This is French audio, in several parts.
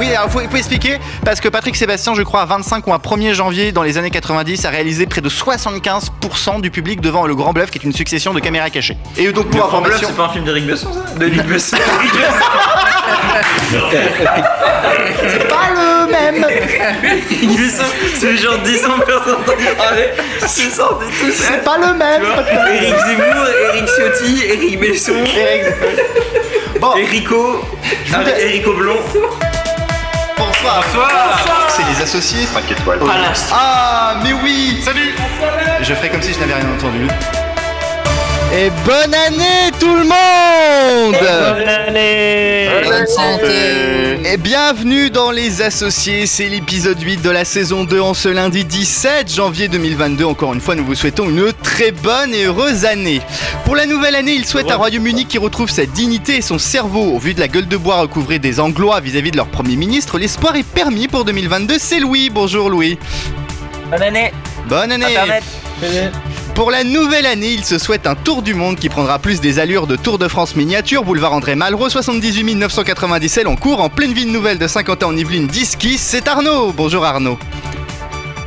Oui, alors il faut, il faut expliquer parce que Patrick Sébastien, je crois, à 25 ou à 1er janvier dans les années 90, a réalisé près de 75% du public devant Le Grand Bluff, qui est une succession de caméras cachées. Et donc pour Le Grand Bluff, c'est pas un film d'Eric Besson, ça De Luc Besson. C'est pas le même c'est genre 10 ans parler. C'est. C'est pas le même Eric Zemmour, Eric Ciotti, Eric Besson, Eric- Bon, Erico, Erico Blond. Bonsoir. Bonsoir. C'est les associés. 5 étoiles. Palace. Ah, mais oui Salut Je ferai comme si je n'avais rien entendu. Et bonne année tout le monde Bonne santé. Et bienvenue dans Les Associés, c'est l'épisode 8 de la saison 2 en ce lundi 17 janvier 2022. Encore une fois, nous vous souhaitons une très bonne et heureuse année. Pour la nouvelle année, il souhaite un Royaume-Uni qui retrouve sa dignité et son cerveau. Au vu de la gueule de bois recouvrée des Anglois vis-à-vis de leur Premier ministre, l'espoir est permis pour 2022. C'est Louis. Bonjour Louis. Bonne année. Bonne année. Internet. Pour la nouvelle année, il se souhaite un tour du monde qui prendra plus des allures de Tour de France miniature, boulevard André Malraux, 78 990 en cours, en pleine ville nouvelle de Saint-Quentin en Yvelines, Diski. C'est Arnaud. Bonjour Arnaud.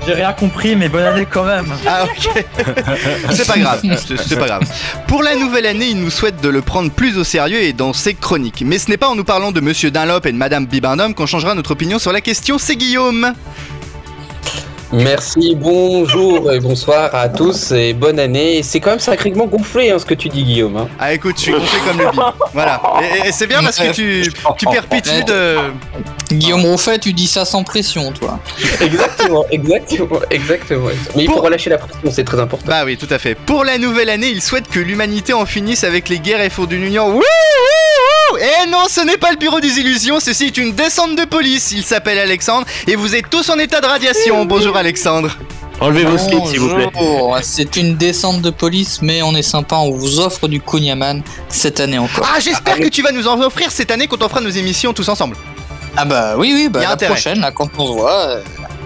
J'ai rien compris, mais bonne année quand même. Ah ok. c'est pas grave. C'est c'est pas grave. Pour la nouvelle année, il nous souhaite de le prendre plus au sérieux et dans ses chroniques. Mais ce n'est pas en nous parlant de Monsieur Dunlop et de Madame Bibendum qu'on changera notre opinion sur la question. C'est Guillaume. Merci, bonjour et bonsoir à tous et bonne année. C'est quand même sacrément gonflé hein, ce que tu dis Guillaume. hein. Ah écoute, je suis gonflé comme le bip. Voilà. Et, et c'est bien parce que tu, tu perpétues de. Guillaume Rouffet, tu dis ça sans pression, toi. Exactement, exactement, exactement. Mais il faut Pour- relâcher la pression, c'est très important. Bah oui, tout à fait. Pour la nouvelle année, il souhaite que l'humanité en finisse avec les guerres et font d'une union. Wouh, wouh, wouh Et non, ce n'est pas le bureau des illusions, ceci est une descente de police. Il s'appelle Alexandre et vous êtes tous en état de radiation. Bonjour Alexandre. Enlevez vos slips, s'il vous plaît. C'est une descente de police, mais on est sympa, on vous offre du Kunyaman cette année encore. Ah, j'espère que tu vas nous en offrir cette année quand on fera nos émissions tous ensemble. Ah bah oui, oui, bah Y a la intérêt. prochaine, là, quand on se voit, euh,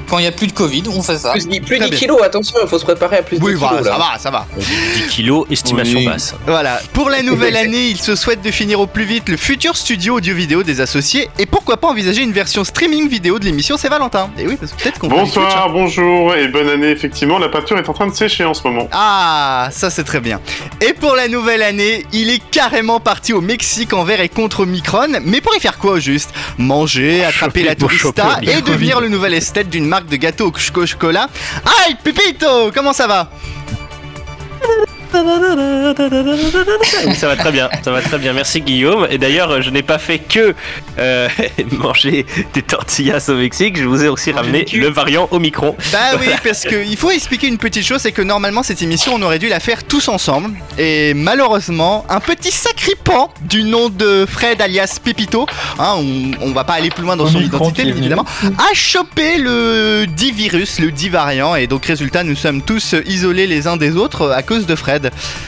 quand il n'y a plus de Covid, on fait ça. Plus, dix- plus Très 10 bien. kilos, attention, il faut se préparer à plus de Oui, 10 voilà, kilos ça là. va, ça va. 10 kilos, estimation Oui. basse. Voilà, pour la nouvelle année, il se souhaite de finir au plus vite le futur studio audio-vidéo des associés et pourquoi pas envisager une version streaming vidéo de l'émission C'est Valentin. Et oui, parce que peut-être qu'on. Bonsoir, bonjour et bonne année. Effectivement, la peinture est en train de sécher en ce moment. Ah, ça c'est très bien. Et pour la nouvelle année, il est carrément parti au Mexique envers et contre Micron. Mais pour y faire quoi au juste? Manger, attraper la tourista et devenir le nouvel esthète d'une marque de gâteau au choco- chocolat. Aïe, Pipito, comment ça va? Ça va très bien, ça va très bien. Merci Guillaume. Et d'ailleurs, je n'ai pas fait que euh, manger des tortillas au Mexique. Je vous ai aussi ramené le variant Omicron. Bah oui, parce qu'il faut expliquer une petite chose, c'est que normalement cette émission on aurait dû la faire tous ensemble. Et malheureusement, un petit sacripant du nom de Fred alias Pépito, hein, on, on va pas aller plus loin dans son Omicron identité venu. évidemment, a chopé le dit virus, le dit variant. Et donc résultat, nous sommes tous isolés les uns des autres à cause de Fred.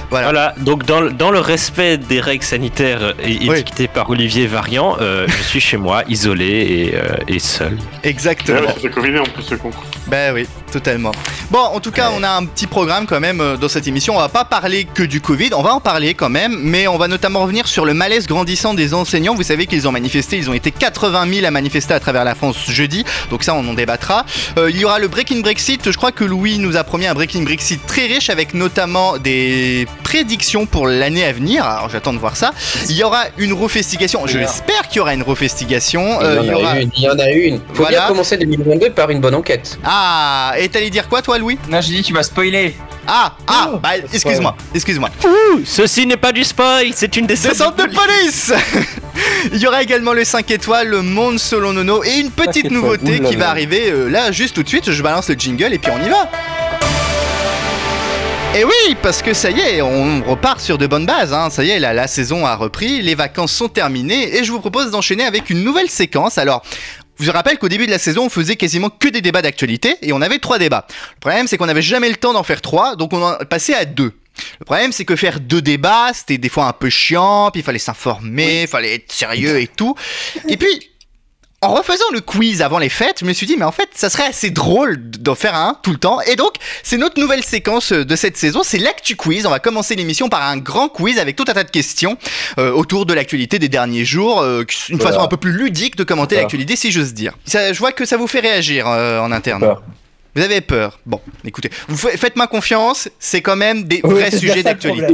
Voilà. Voilà, donc dans, le- dans le respect des règles sanitaires é- édictées par Olivier Variant, euh, je suis chez moi, isolé et, euh, et seul. Exactement. ouais, c'est Covid en plus ce con. Bah oui, totalement. Bon, en tout cas, on a un petit programme quand même euh, dans cette émission. On va pas parler que du Covid, on va en parler quand même, mais on va notamment revenir sur le malaise grandissant des enseignants. Vous savez qu'ils ont manifesté, ils ont été 80 000 à manifester à travers la France jeudi, donc ça on en débattra. Euh, il y aura le Breaking Brexit, je crois que Louis nous a promis un Breaking Brexit très riche avec notamment des prédictions pour l'année à venir. Alors j'attends de voir ça. Il y aura une refestigation, j'espère qu'il y aura une refestigation. Il Euh, y, en a une, il y en a une. Faut Voilà. bien commencer 2022 par une bonne enquête. Ah, et t'allais dire quoi toi Louis? Non, j'ai dit, tu vas spoiler. Ah, ah, bah excuse-moi, excuse-moi. Ceci n'est pas du spoil, c'est une descente. Descente de police Il y aura également le 5 étoiles, le monde selon Nono et une petite nouveauté qui va arriver euh, là juste tout de suite. Je balance le jingle et puis on y va. Et oui, parce que ça y est, on repart sur de bonnes bases. hein. Ça y est, la, la saison a repris, les vacances sont terminées et je vous propose d'enchaîner avec une nouvelle séquence. Alors, je vous rappelle qu'au début de la saison, on faisait quasiment que des débats d'actualité et on avait trois débats. Le problème, c'est qu'on n'avait jamais le temps d'en faire trois, donc on en passé à deux. Le problème, c'est que faire deux débats, c'était des fois un peu chiant, puis il fallait s'informer, il fallait être sérieux et tout. Et puis, en refaisant le quiz avant les fêtes, je me suis dit, mais en fait, ça serait assez drôle d'en faire un tout le temps. Et donc, c'est notre nouvelle séquence de cette saison, c'est l'actu quiz. On va commencer l'émission par un grand quiz avec tout un tas de questions euh, autour de l'actualité des derniers jours. euh, une Voilà. façon un peu plus ludique de commenter l'actualité, si j'ose dire. Ça, je vois que ça vous fait réagir euh, en interne. Vous avez peur. Bon, écoutez, vous fa- faites-moi confiance, c'est quand même des Oui, vrais sujets d'actualité.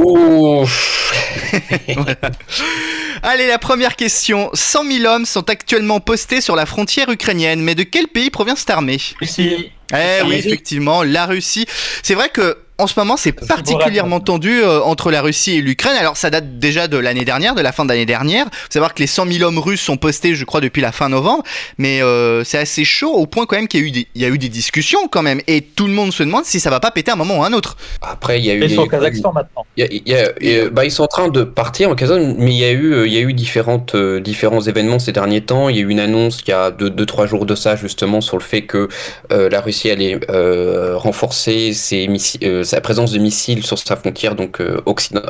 Allez, la première question. 100 000 hommes sont actuellement postés sur la frontière ukrainienne, mais de quel pays provient cette armée? Ici, Eh oui, Russie. effectivement, la Russie. C'est vrai que en ce moment, c'est particulièrement tendu euh, entre la Russie et l'Ukraine. Alors, ça date déjà de l'année dernière, de la fin de l'année dernière. Faut savoir que les 100 000 hommes russes sont postés, je crois, depuis la fin novembre. Mais euh, c'est assez chaud au point quand même qu'il y a eu des, il y a eu des discussions quand même. Et tout le monde se demande si ça va pas péter à un moment ou à un autre. Après, il y a eu. ils sont au Kazakhstan maintenant. Il y a- il y a- il y a- bah, ils sont en train de partir en Kazakhstan, mais il y a eu, euh, il y a eu différentes, euh, différents événements ces derniers temps. Il y a eu une annonce il y a deux, deux trois jours de ça justement sur le fait que euh, la Russie allait euh, renforcer ses missi- euh, sa présence de missiles sur sa frontière donc euh,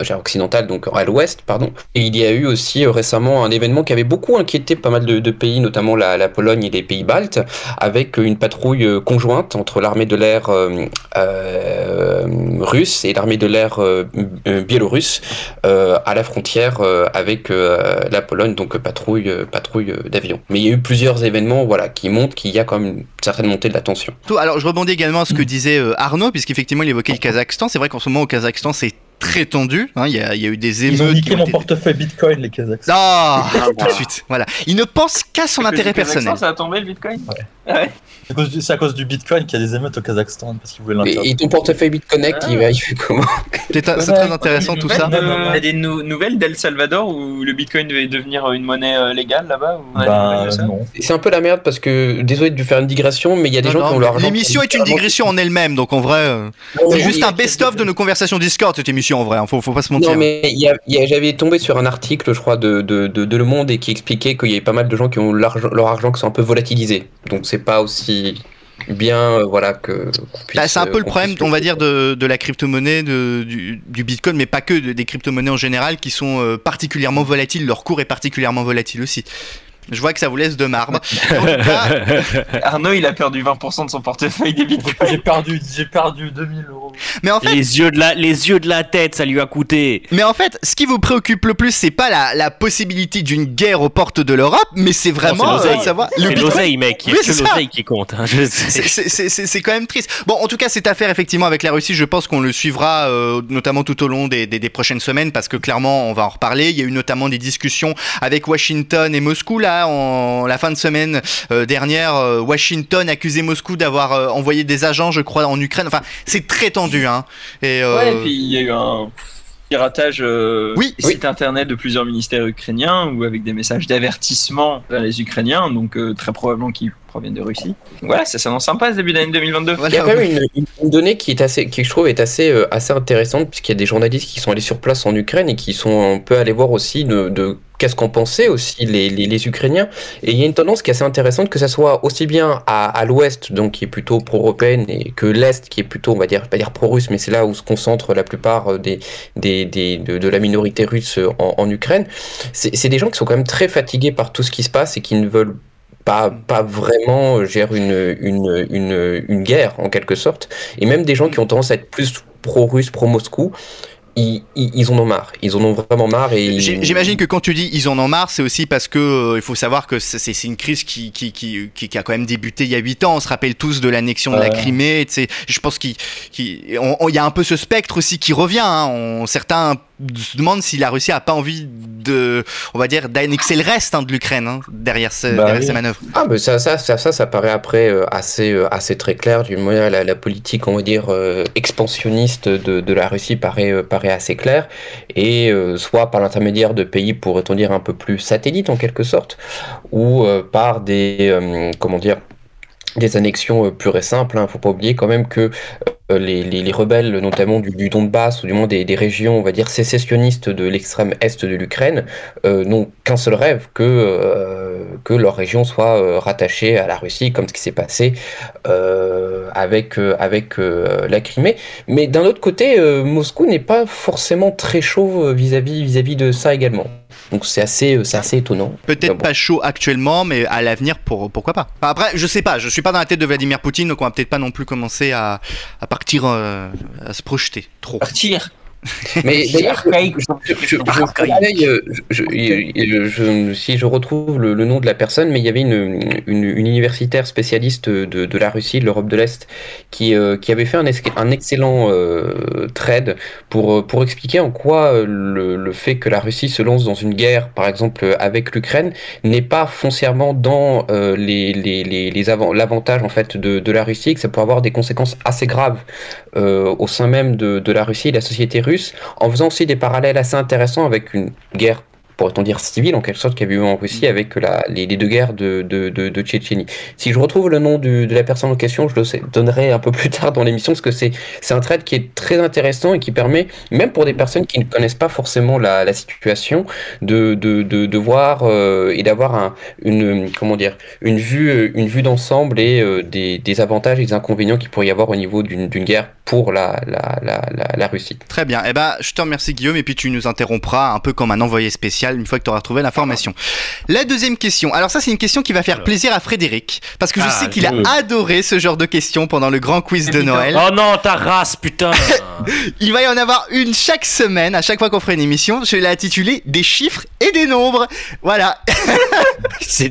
genre occidentale, donc à l'ouest, pardon. Et il y a eu aussi euh, récemment un événement qui avait beaucoup inquiété pas mal de, de pays, notamment la, la Pologne et les pays baltes, avec une patrouille euh, conjointe entre l'armée de l'air euh, euh, russe et l'armée de l'air euh, euh, biélorusse euh, à la frontière euh, avec euh, la Pologne, donc euh, patrouille, euh, patrouille euh, d'avions. Mais il y a eu plusieurs événements voilà, qui montrent qu'il y a quand même une certaine montée de la tension. Alors, je rebondis également à ce que disait euh, Arnaud, puisqu'effectivement, il évoquait le C'est vrai qu'en ce moment, au Kazakhstan, c'est très tendu. hein. Il y, a, il y a eu des Ils ont émeutes. qui niqué ont mon été- portefeuille Bitcoin, les Kazakhs. Ah, Ah, tout de suite. Voilà. Il ne pense qu'à son intérêt personnel. Ça a tombé le bitcoin C'est à cause du- C'est à cause du Bitcoin qu'il y a des émeutes au Kazakhstan parce qu'ils voulaient l'interdire. Et, et ton portefeuille BitConnect, il va il fait comment C'est très intéressant tout ça. Il y a des nou- nouvelles d'El Salvador où le bitcoin devait devenir une monnaie euh, légale là-bas Bah. C'est un peu la merde parce que, désolé de faire une digression, mais il y a des Non, gens non, qui ont leur L'émission est une digression en elle-même, donc en vrai, euh, c'est juste un best-of de nos conversations Discord cette émission en vrai. hein. Faut, faut pas se mentir. Non, mais j'avais tombé sur un article, je crois, de, de, de, de Le Monde et qui expliquait qu'il y avait pas mal de gens qui ont leur argent qui sont un peu volatilisés. Donc c'est pas aussi bien, euh, voilà, que. Bah, c'est un peu euh, le problème, on va dire, de, de la crypto-monnaie, du, du bitcoin, mais pas que, de- des crypto-monnaies en général qui sont euh, particulièrement volatiles. Leur cours est particulièrement volatile aussi. Je vois que ça vous laisse de marbre. Cas, Arnaud, il a perdu 20% de son portefeuille des bitcoins. J'ai perdu, j'ai perdu 2000 euros. mais en fait, Les yeux de la, les yeux de la tête, ça lui a coûté. Mais en fait, ce qui vous préoccupe le plus, c'est pas la, la possibilité d'une guerre aux portes de l'Europe, mais c'est vraiment Non, c'est euh, l'oseille. savoir le C'est l'oseille, mec. Il y Oui, a que c'est l'oseille qui compte. hein. Je C'est- sais. C'est c'est- c'est- c'est quand même triste. Bon, en tout cas, cette affaire, effectivement, avec la Russie, je pense qu'on le suivra, euh, notamment tout au long des, des- des prochaines semaines, parce que clairement, on va en reparler. Il y a eu notamment des discussions avec Washington et Moscou, là, en la fin de semaine euh, dernière. euh, Washington accusait Moscou d'avoir euh, envoyé des agents, je crois, en Ukraine. Enfin, c'est très tendu, hein. Et, Ouais, et puis il y a eu un piratage euh, Oui, des sites internet de plusieurs ministères ukrainiens ou avec des messages d'avertissement vers les Ukrainiens, donc euh, très probablement qui proviennent de Russie. Voilà, ça s'annonce sympa ce début d'année 2022. voilà. Il y a quand même une, donnée qui est assez, qui je trouve est assez, euh, assez intéressante puisqu'il y a des journalistes qui sont allés sur place en Ukraine et qui sont un peu allés voir aussi de, qu'est-ce qu'en pensaient aussi les, les, Ukrainiens. Et il y a une tendance qui est assez intéressante que ça soit aussi bien à, à l'ouest, donc qui est plutôt pro-européenne, et que l'est, qui est plutôt, on va dire, pas dire pro-russe, mais c'est là où se concentre la plupart euh, des, des, des, de, la minorité russe en, en Ukraine. C'est des gens qui sont quand même très fatigués par tout ce qui se passe et qui ne veulent pas, pas vraiment euh, gère une, une, une, une guerre en quelque sorte. Et même des gens qui ont tendance à être plus pro-russe, pro-Moscou, ils, ils, en ont marre. Ils en ont vraiment marre. et J'imagine que quand tu dis ils en ont marre, c'est aussi parce que euh, il faut savoir que c'est une crise qui, qui, qui, qui, a quand même débuté il y a 8 ans. On se rappelle tous de l'annexion de la. Crimée. Je pense qu'il il y a un peu ce spectre aussi qui revient. hein. On- certains se demandent si la Russie a pas envie de, on va dire, d'annexer le reste hein, de l'Ukraine hein, derrière, ce- Bah derrière oui. ces manœuvres. Ah, mais ça, ça, ça, ça, ça paraît après euh, assez, euh, assez très clair. Du moins, la, la politique, on va dire, euh, expansionniste de, de la Russie paraît, paraît assez claire. Et soit par l'intermédiaire de pays, pourrait-on dire, un peu plus satellites en quelque sorte, ou par des, comment dire, des annexions euh, pures et simples. Il faut pas oublier quand même que euh, les, les, les rebelles, notamment du, du Donbass, ou du moins des, régions, on va dire, sécessionnistes de l'extrême est de l'Ukraine, euh, n'ont qu'un seul rêve, que, que leur région soit rattachée à la Russie, comme ce qui s'est passé avec, avec la Crimée. Mais d'un autre côté, Moscou n'est pas forcément très chaud vis-à-vis vis-à-vis de ça également. Donc c'est assez, c'est assez étonnant. Peut-être bon. pas chaud actuellement, mais à l'avenir, pour, pourquoi pas. Enfin, après, je sais pas, je suis pas dans la tête de Vladimir Poutine, donc on va peut-être pas non plus commencer à, à partir, euh, à se projeter trop. Partir? Mais d'ailleurs, si je retrouve le, le nom de la personne, mais il y avait une, une, une universitaire spécialiste de, de la Russie, de l'Europe de l'Est, qui, euh, qui avait fait un, excellent euh, thread pour, euh, pour expliquer en quoi le, le fait que la Russie se lance dans une guerre, par exemple avec l'Ukraine, n'est pas foncièrement dans euh, les, les, les, les avant- l'avantage en fait de, de la Russie, que ça peut avoir des conséquences assez graves au sein même de, de la Russie et de la société russe, en faisant aussi des parallèles assez intéressants avec une guerre, pourrait-on dire civile en quelque sorte, qui a eu en Russie avec la, les, les deux guerres de, de, de, de Tchétchénie. Si je retrouve le nom du- de la personne en question, je le sais- donnerai un peu plus tard dans l'émission, parce que c'est un trait qui est très intéressant et qui permet, même pour des personnes qui ne connaissent pas forcément la, la situation, de, de, de, de voir euh, et d'avoir un, une, comment dire, une vue, une vue d'ensemble et euh, des, des avantages et des inconvénients qu'il pourrait y avoir au niveau d'une guerre pour la, la, la, la, la Russie. Très bien. Eh ben, je te remercie Guillaume et puis tu nous interrompras un peu comme un envoyé spécial une fois que tu auras trouvé l'information. La deuxième question. Alors ça, c'est une question qui va faire plaisir à Frédéric parce que je Ah, sais qu'il a adoré ce genre de questions pendant le grand quiz de Noël. Oh non, ta race, putain Il va y en avoir une chaque semaine, à chaque fois qu'on fera une émission. Je l'ai intitulée Des chiffres et des nombres. Voilà. C'est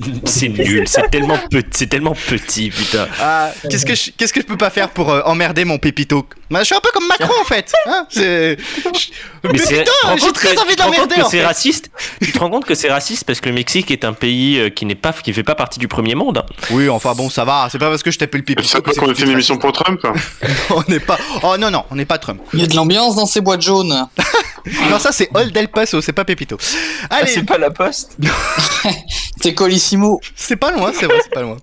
nul, c'est tellement, petit, tellement petit, putain. Ah, qu'est-ce que je, qu'est-ce que je peux pas faire pour euh, emmerder mon pépito Bah, Je suis un peu comme Macron en fait. Hein c'est... je- Mais te rends j'ai très que- envie tu te rends compte d'emmerder que en c'est raciste Tu te rends compte que c'est raciste parce que le Mexique est un pays euh, qui n'est pas, qui fait pas partie du premier monde. hein. Oui, enfin bon, ça va. C'est pas parce que je t'appelle C'est pépito. ça que c'est qu'on a fait une de émission pour Trump. On n'est pas. Oh non non, on n'est pas Trump. Il y a de l'ambiance dans ces boîtes jaunes. Non, ça c'est Old El Paso, c'est pas Pépito. Ah, Allez, c'est pas la poste. C'est Colissimo. c'est pas loin, c'est vrai, c'est pas loin.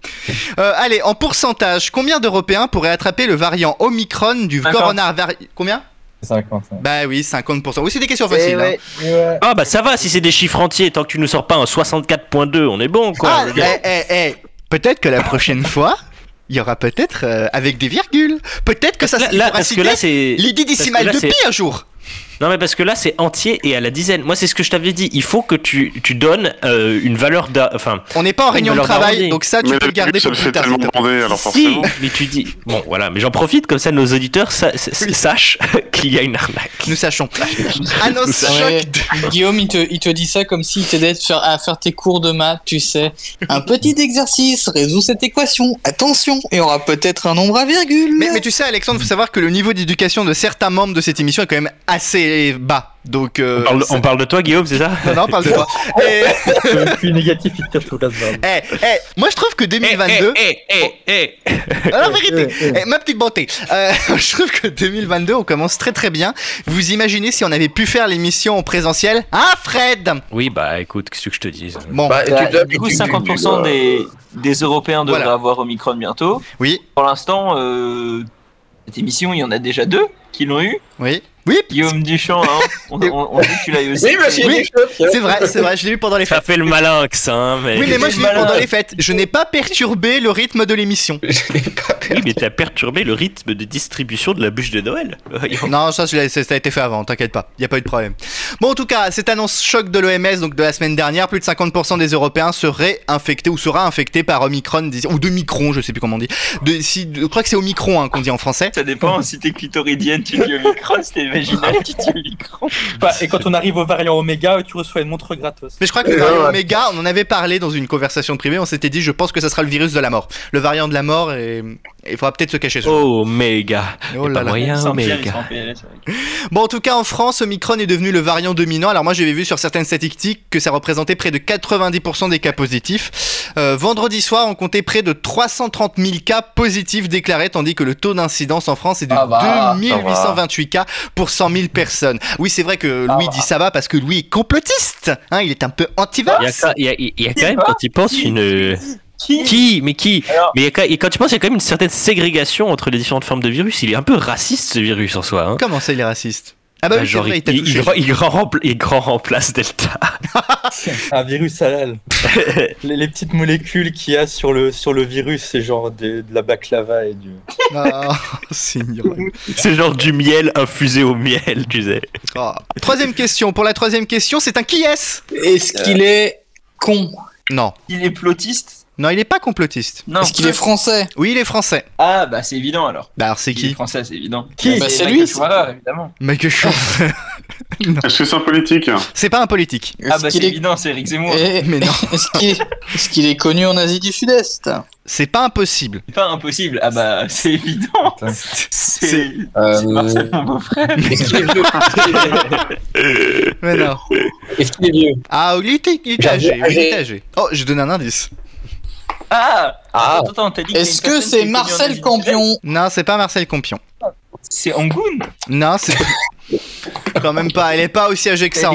Euh, allez, en pourcentage, combien d'Européens pourraient attraper le variant Omicron du 50. coronavirus Combien 50. ouais. Bah oui, 50%. Oui, c'est des questions Eh faciles. hein. Ouais. Ah bah ça va si c'est des chiffres entiers, tant que tu nous sors pas un 64.2, on est bon quoi. Ah, eh, eh, eh, peut-être que la prochaine fois, il y aura peut-être euh, avec des virgules. Peut-être que ça là, parce que là c'est. l'idée décimale de pi un jour. Non mais parce que là c'est entier et à la dizaine. Moi c'est ce que je t'avais dit. Il faut que tu, tu donnes euh, une valeur Enfin. On n'est pas en réunion de travail, donc ça tu Mais peux le garder ça pour le plus tard. bander, alors si, mais tu dis. Bon voilà, mais j'en profite comme ça nos auditeurs sa- sa- sachent qu'il y a une arnaque. Nous sachons. Annonce Ouais. Guillaume, il te, il te dit ça comme s'il t'aidait à faire, à faire tes cours de maths, tu sais. Un petit exercice, résous cette équation. Attention, il y aura peut-être un nombre à virgule. Mais, mais tu sais, Alexandre, faut savoir que le niveau d'éducation de certains membres de cette émission est quand même assez bas. Donc, euh, On parle, c'est- on parle de toi Guillaume, c'est ça? Non, non, on parle de toi. Et, Le plus négatif, il tire barbe. eh, eh, moi, je trouve que 2022. Eh, eh, eh, eh. Ah, la vérité, Eh, eh. Eh, ma petite bonté. Euh, je trouve que 2022, on commence très très bien. Vous imaginez si on avait pu faire l'émission en présentiel? Hein, Fred? Oui bah écoute, qu'est-ce que je te dis Bon, Bah, tu Bah, dois- du coup, tu- tu- 50% des, des Européens devraient Voilà. avoir Omicron bientôt. oui, Pour l'instant, euh, cette émission, il y en a déjà deux qui l'ont eu. oui, oui, Guillaume Duchamp, hein, on, on- on dit que tu l'as eu aussi. Oui, monsieur Oui, c'est vrai, c'est vrai, je l'ai eu pendant les Ça fêtes. fait le malinx hein, mais. Oui, mais moi je l'ai eu pendant les fêtes. Je n'ai pas perturbé le rythme de l'émission. Je n'ai pas Oui, mais t'as perturbé le rythme de distribution de la bûche de Noël. Non, ça, ça ça a été fait avant, t'inquiète pas, y a pas eu de problème. Bon, en tout cas, cette annonce choc de l'OMS, donc de la semaine dernière, plus de 50% des Européens seraient infectés ou sera infectés par Omicron, ou de Micron, je sais plus comment on dit. De, si, je crois que c'est Omicron hein, qu'on dit en français. Ça dépend, si t'es clitoridienne, tu dis Omicron, si Bah, et quand on arrive au variant Oméga, tu reçois une montre gratos. Mais je crois que le variant ouais. Oméga, on en avait parlé dans une conversation privée, on s'était dit, je pense que ça sera le virus de la mort. Le variant de la mort, et il faudra peut-être se cacher. Oh, méga. Oh là pas là. moyen, il méga. Bon, en tout cas, en France, Omicron est devenu le variant dominant. Alors moi, j'avais vu sur certaines statistiques que ça représentait près de 90% des cas positifs. Euh, vendredi soir, on comptait près de 330 000 cas positifs déclarés, tandis que le taux d'incidence en France est de Ça va, 2828 cas pour 100 000 personnes. Oui, c'est vrai que Louis dit ça va parce que Louis est complotiste. Hein, il est un peu anti-vax. Il y, a, quand- il y a- il y a quand même, quand tu penses, une. Qui Qui Mais qui Alors- Mais quand- et quand tu penses, il y a quand même une certaine ségrégation entre les différentes formes de virus. Il est un peu raciste ce virus en soi. Hein. Comment ça, il est raciste? Ah bah Bah, oui, genre, vrai, il, il il grand remplace Delta. Un virus halal. les, les petites molécules qu'il y a sur le, sur le virus, c'est genre des- de la baklava et du. Ah, c'est genre du miel infusé au miel, tu sais. Ah. Troisième question. Pour la troisième question, c'est un qui est Est-ce qu'il est con? Non. Il est plotiste? Non, il est pas complotiste. Non. Est-ce qu'il est français Oui, il est français. Ah, bah c'est évident alors. Bah alors c'est Il est qui français, c'est évident. Qui Bah, c'est lui, Voilà, évidemment. Michael Schultz. Est-ce que c'est un politique C'est pas un politique. Ah, Est-ce bah c'est qu'il est... évident, c'est Eric Zemmour. Eh, Mais non. Est-ce qu'il est... est-ce qu'il est connu en Asie du Sud-Est? C'est pas impossible. C'est pas impossible. Ah, bah c'est évident. C'est. Euh, C'est Marcel, mon beau-frère. Est-ce qu'il est vieux? Mais non. Est-ce qu'il est vieux? Ah, il était, il était J'avoue, âgé. oui, il était âgé. âgé. Oh, je donne un indice. Ah Ah. Attends, attends, t'as dit. qu'il y a Est-ce que c'est Marcel Campion Non, c'est pas Marcel Compion. C'est Angoun. Non, c'est quand même pas. Elle est pas aussi âgée que ça est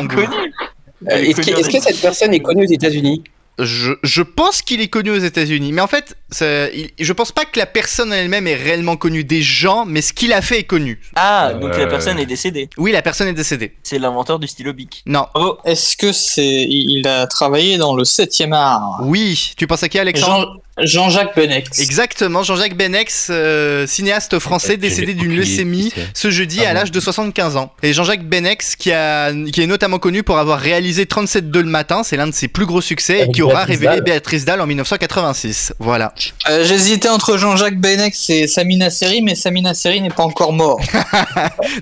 Est-ce que, est-ce que cette personne est connue aux États-Unis? Je, je pense qu'il est connu aux États-Unis, mais en fait, il- je pense pas que la personne elle-même est réellement connue des gens, mais ce qu'il a fait est connu. Ah, donc Euh. la personne est décédée. Oui, la personne est décédée. C'est l'inventeur du stylo bic. Non. Oh, Est-ce que c'est... Il a travaillé dans le 7e art? Oui. Tu penses à qui, Alexandre? Jean- Jean-Jacques Benex. Exactement, Jean-Jacques Benex, euh, cinéaste français Euh, décédé j'ai d'une leucémie ce jeudi Ah à bon l'âge de 75 ans. Et Jean-Jacques Benex qui, a, qui est notamment connu pour avoir réalisé 37-2 le matin, c'est l'un de ses plus gros succès et qui aura Béatrice révélé Dalle. Béatrice Dalle en 1986. Voilà. Euh, J'hésitais entre Jean-Jacques Benex et Samina Seri, mais Samina Seri n'est pas encore mort.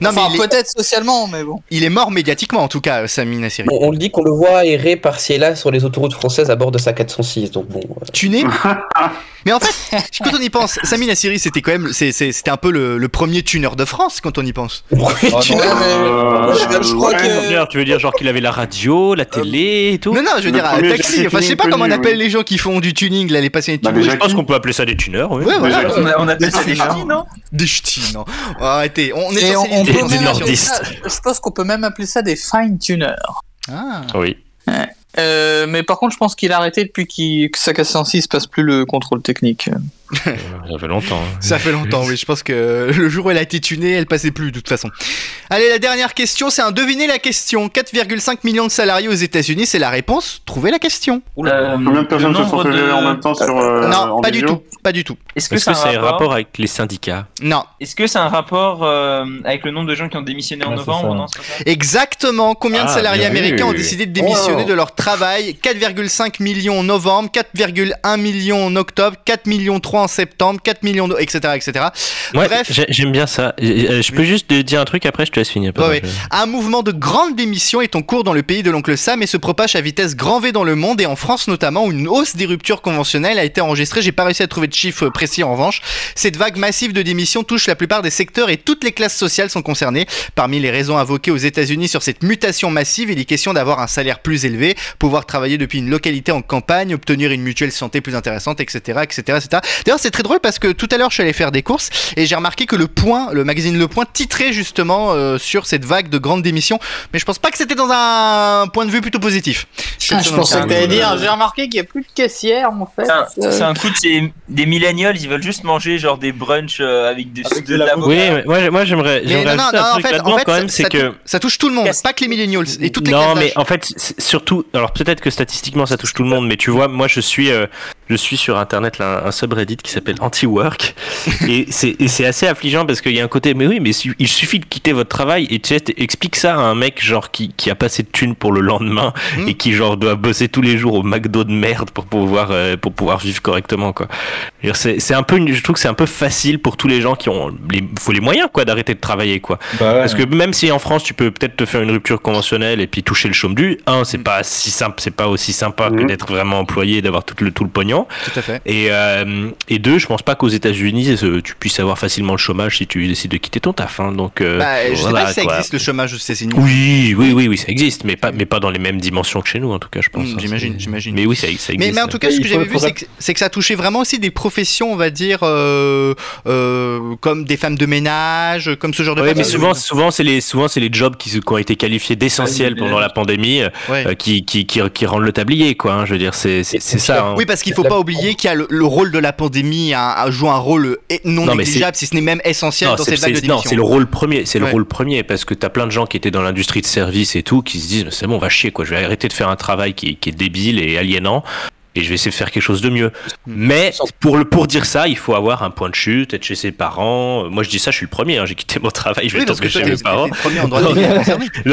Non, enfin, mais est, peut-être socialement, mais bon. il est mort médiatiquement en tout cas, euh, Sami Nassiri. on, on le dit qu'on le voit errer par-ci et là sur les autoroutes françaises à bord de sa 406. Donc bon. euh, Tu n'es. Mais en fait, quand on y pense, Sami Nassiri c'était quand même, c'était un peu le, le premier tuner de France quand on y pense. Oh, tu- non. Mais- Euh, je, je crois ouais. que... Tu veux dire genre qu'il avait la radio, la télé et tout Non, non, je veux Le dire, taxi. Enfin, je sais Tuning pas comment on appelle oui. les gens qui font du tuning, là, les passionnés de Bah, tuning. Je pense qu'on peut appeler ça des tuners, oui. Ouais, voilà. On, appelle ça des ch'tis, non Des ch'tis, non. Arrêtez, on est on, des nordistes. je pense qu'on peut même appeler ça des fine tuners. Ah. Oui. Euh, mais par contre, je pense qu'il a arrêté depuis qu'il- que sa 406 passe plus le contrôle technique. Ça fait longtemps. hein. Ça fait longtemps, oui. Je pense que le jour où elle a été tunée, elle passait plus de toute façon. Allez, la dernière question, c'est un devinez la question. 4,5 millions de salariés aux États-Unis, c'est la réponse. Trouvez la question. Euh, Combien de personnes se sont de- en même temps sur. euh, non, en pas du tout. Pas du tout. Est-ce que c'est un rapport, avec les syndicats Non. Est-ce que c'est un rapport euh, avec le nombre de gens qui ont démissionné en c'est novembre ça. non, c'est pas ça Exactement. Combien de Ah, salariés américains ont décidé de démissionner de leur travail? 4,5 millions en novembre, 4,1 millions en octobre, 4 millions 3 en septembre, 4 millions, de- etc., etc. Ouais, Bref. j'ai- j'aime bien ça. Euh, Je peux juste te dire un truc après, je te laisse finir. pardon, Ouais, ouais. je- Un mouvement de grande démission est en cours dans le pays de l'oncle Sam et se propage à vitesse grand V dans le monde et en France notamment où une hausse des ruptures conventionnelles a été enregistrée. J'ai pas réussi à trouver de chiffres précis en revanche. Cette vague massive de démissions touche la plupart des secteurs et toutes les classes sociales sont concernées. Parmi les raisons invoquées aux États-Unis sur cette mutation massive, il est question d'avoir un salaire plus élevé, pouvoir travailler depuis une localité en campagne, obtenir une mutuelle santé plus intéressante, etc., etc., etc. D'ailleurs, c'est très drôle parce que tout à l'heure, je suis allé faire des courses et j'ai remarqué que le Point, le magazine Le Point, titrait justement euh, sur cette vague de grandes démissions. Mais je pense pas que c'était dans un point de vue plutôt positif. Ah, je pensais que t'allais dire, j'ai remarqué qu'il n'y a plus de caissière en fait. C'est un- Euh, C'est un coup de ces, des millennials, ils veulent juste manger genre des brunchs euh, avec des Avec de de l'avocat. Oui, mais moi, moi j'aimerais non, non, non, un en truc fait, en fait, quand même, ça, c'est ça que ça touche tout le monde, pas que les millennials et toutes les non, mais en fait, c'est surtout, alors peut-être que statistiquement ça touche tout le monde, mais tu vois, moi je suis, euh, je suis sur internet là, un, subreddit qui s'appelle Anti-Work et c'est assez affligeant parce qu'il y a un côté, mais oui, mais il suffit de quitter votre travail et tu explique ça à un mec genre qui qui a pas assez de thunes pour le lendemain Mm. et qui genre doit bosser tous les jours au McDo de merde pour pouvoir euh, pour pouvoir vivre correctement quoi. C'est un peu, une- je trouve que c'est un peu facile pour tous les gens qui ont les, faut les moyens quoi d'arrêter de travailler quoi. Bah ouais. Parce que même si en France tu peux peut-être te faire une rupture conventionnelle et puis toucher le chôme du, un c'est pas si simple, c'est pas aussi sympa que Mhm. d'être vraiment employé et d'avoir tout le tout le pognon. Tout à fait. Et euh, et deux, je pense pas qu'aux États-Unis euh, tu puisses avoir facilement le chômage si tu décides de quitter ton taf. hein. Donc euh, Bah, je sais voilà, pas si ça quoi. existe le chômage aux États-Unis. Oui, oui, oui, oui, ça existe, mais pas mais pas dans les mêmes dimensions que chez nous en tout cas, je pense. Hein. j'imagine, j'imagine. Mais oui, ça, ça existe. Mais, mais en tout cas, ce que j'avais vu, c'est que, que ça touchait vraiment aussi des professions, on va dire, euh, euh, comme des femmes de ménage, comme ce genre de Ouais, mais personnes. souvent, souvent c'est les, souvent c'est les jobs qui, ont été qualifiés d'essentiels pendant la pandémie, Ouais. qui, qui, qui, qui rendent le tablier, quoi. hein, je veux dire, c'est, c'est, c'est ça. hein. Oui, parce qu'il faut La- pas oublier qu'il y a le, le rôle de la pandémie a, a joue un rôle eh, non, négligeable, si ce n'est même essentiel Non, dans c'est cette vague de non, c'est le rôle premier, c'est Ouais. le rôle premier parce que t'as plein de gens qui étaient dans l'industrie de service et tout qui se disent mais c'est bon, on va chier quoi, je vais arrêter de faire un travail qui, qui est débile et aliénant et je vais essayer de faire quelque chose de mieux. Mais pour le pour dire ça, il faut avoir un point de chute, être chez ses parents. Moi je dis ça, je suis le premier, hein, j'ai quitté mon travail, je vais tomber chez mes parents.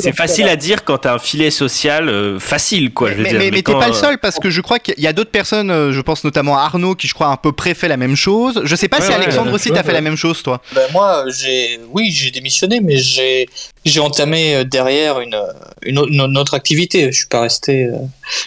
c'est facile à dire quand t'as un filet social euh, facile quoi. Je veux mais dire, mais, mais t'es pas le euh, seul parce que je crois qu'il y a d'autres personnes, euh, je pense notamment à Arnaud qui je crois a un peu près fait la même chose. Je sais pas Ouais, si ouais, Alexandre aussi ouais, t'as fait la même chose toi. Ben moi, j'ai, oui, j'ai démissionné, mais j'ai, j'ai entamé derrière une, une, au- une autre activité. Je suis pas resté. euh,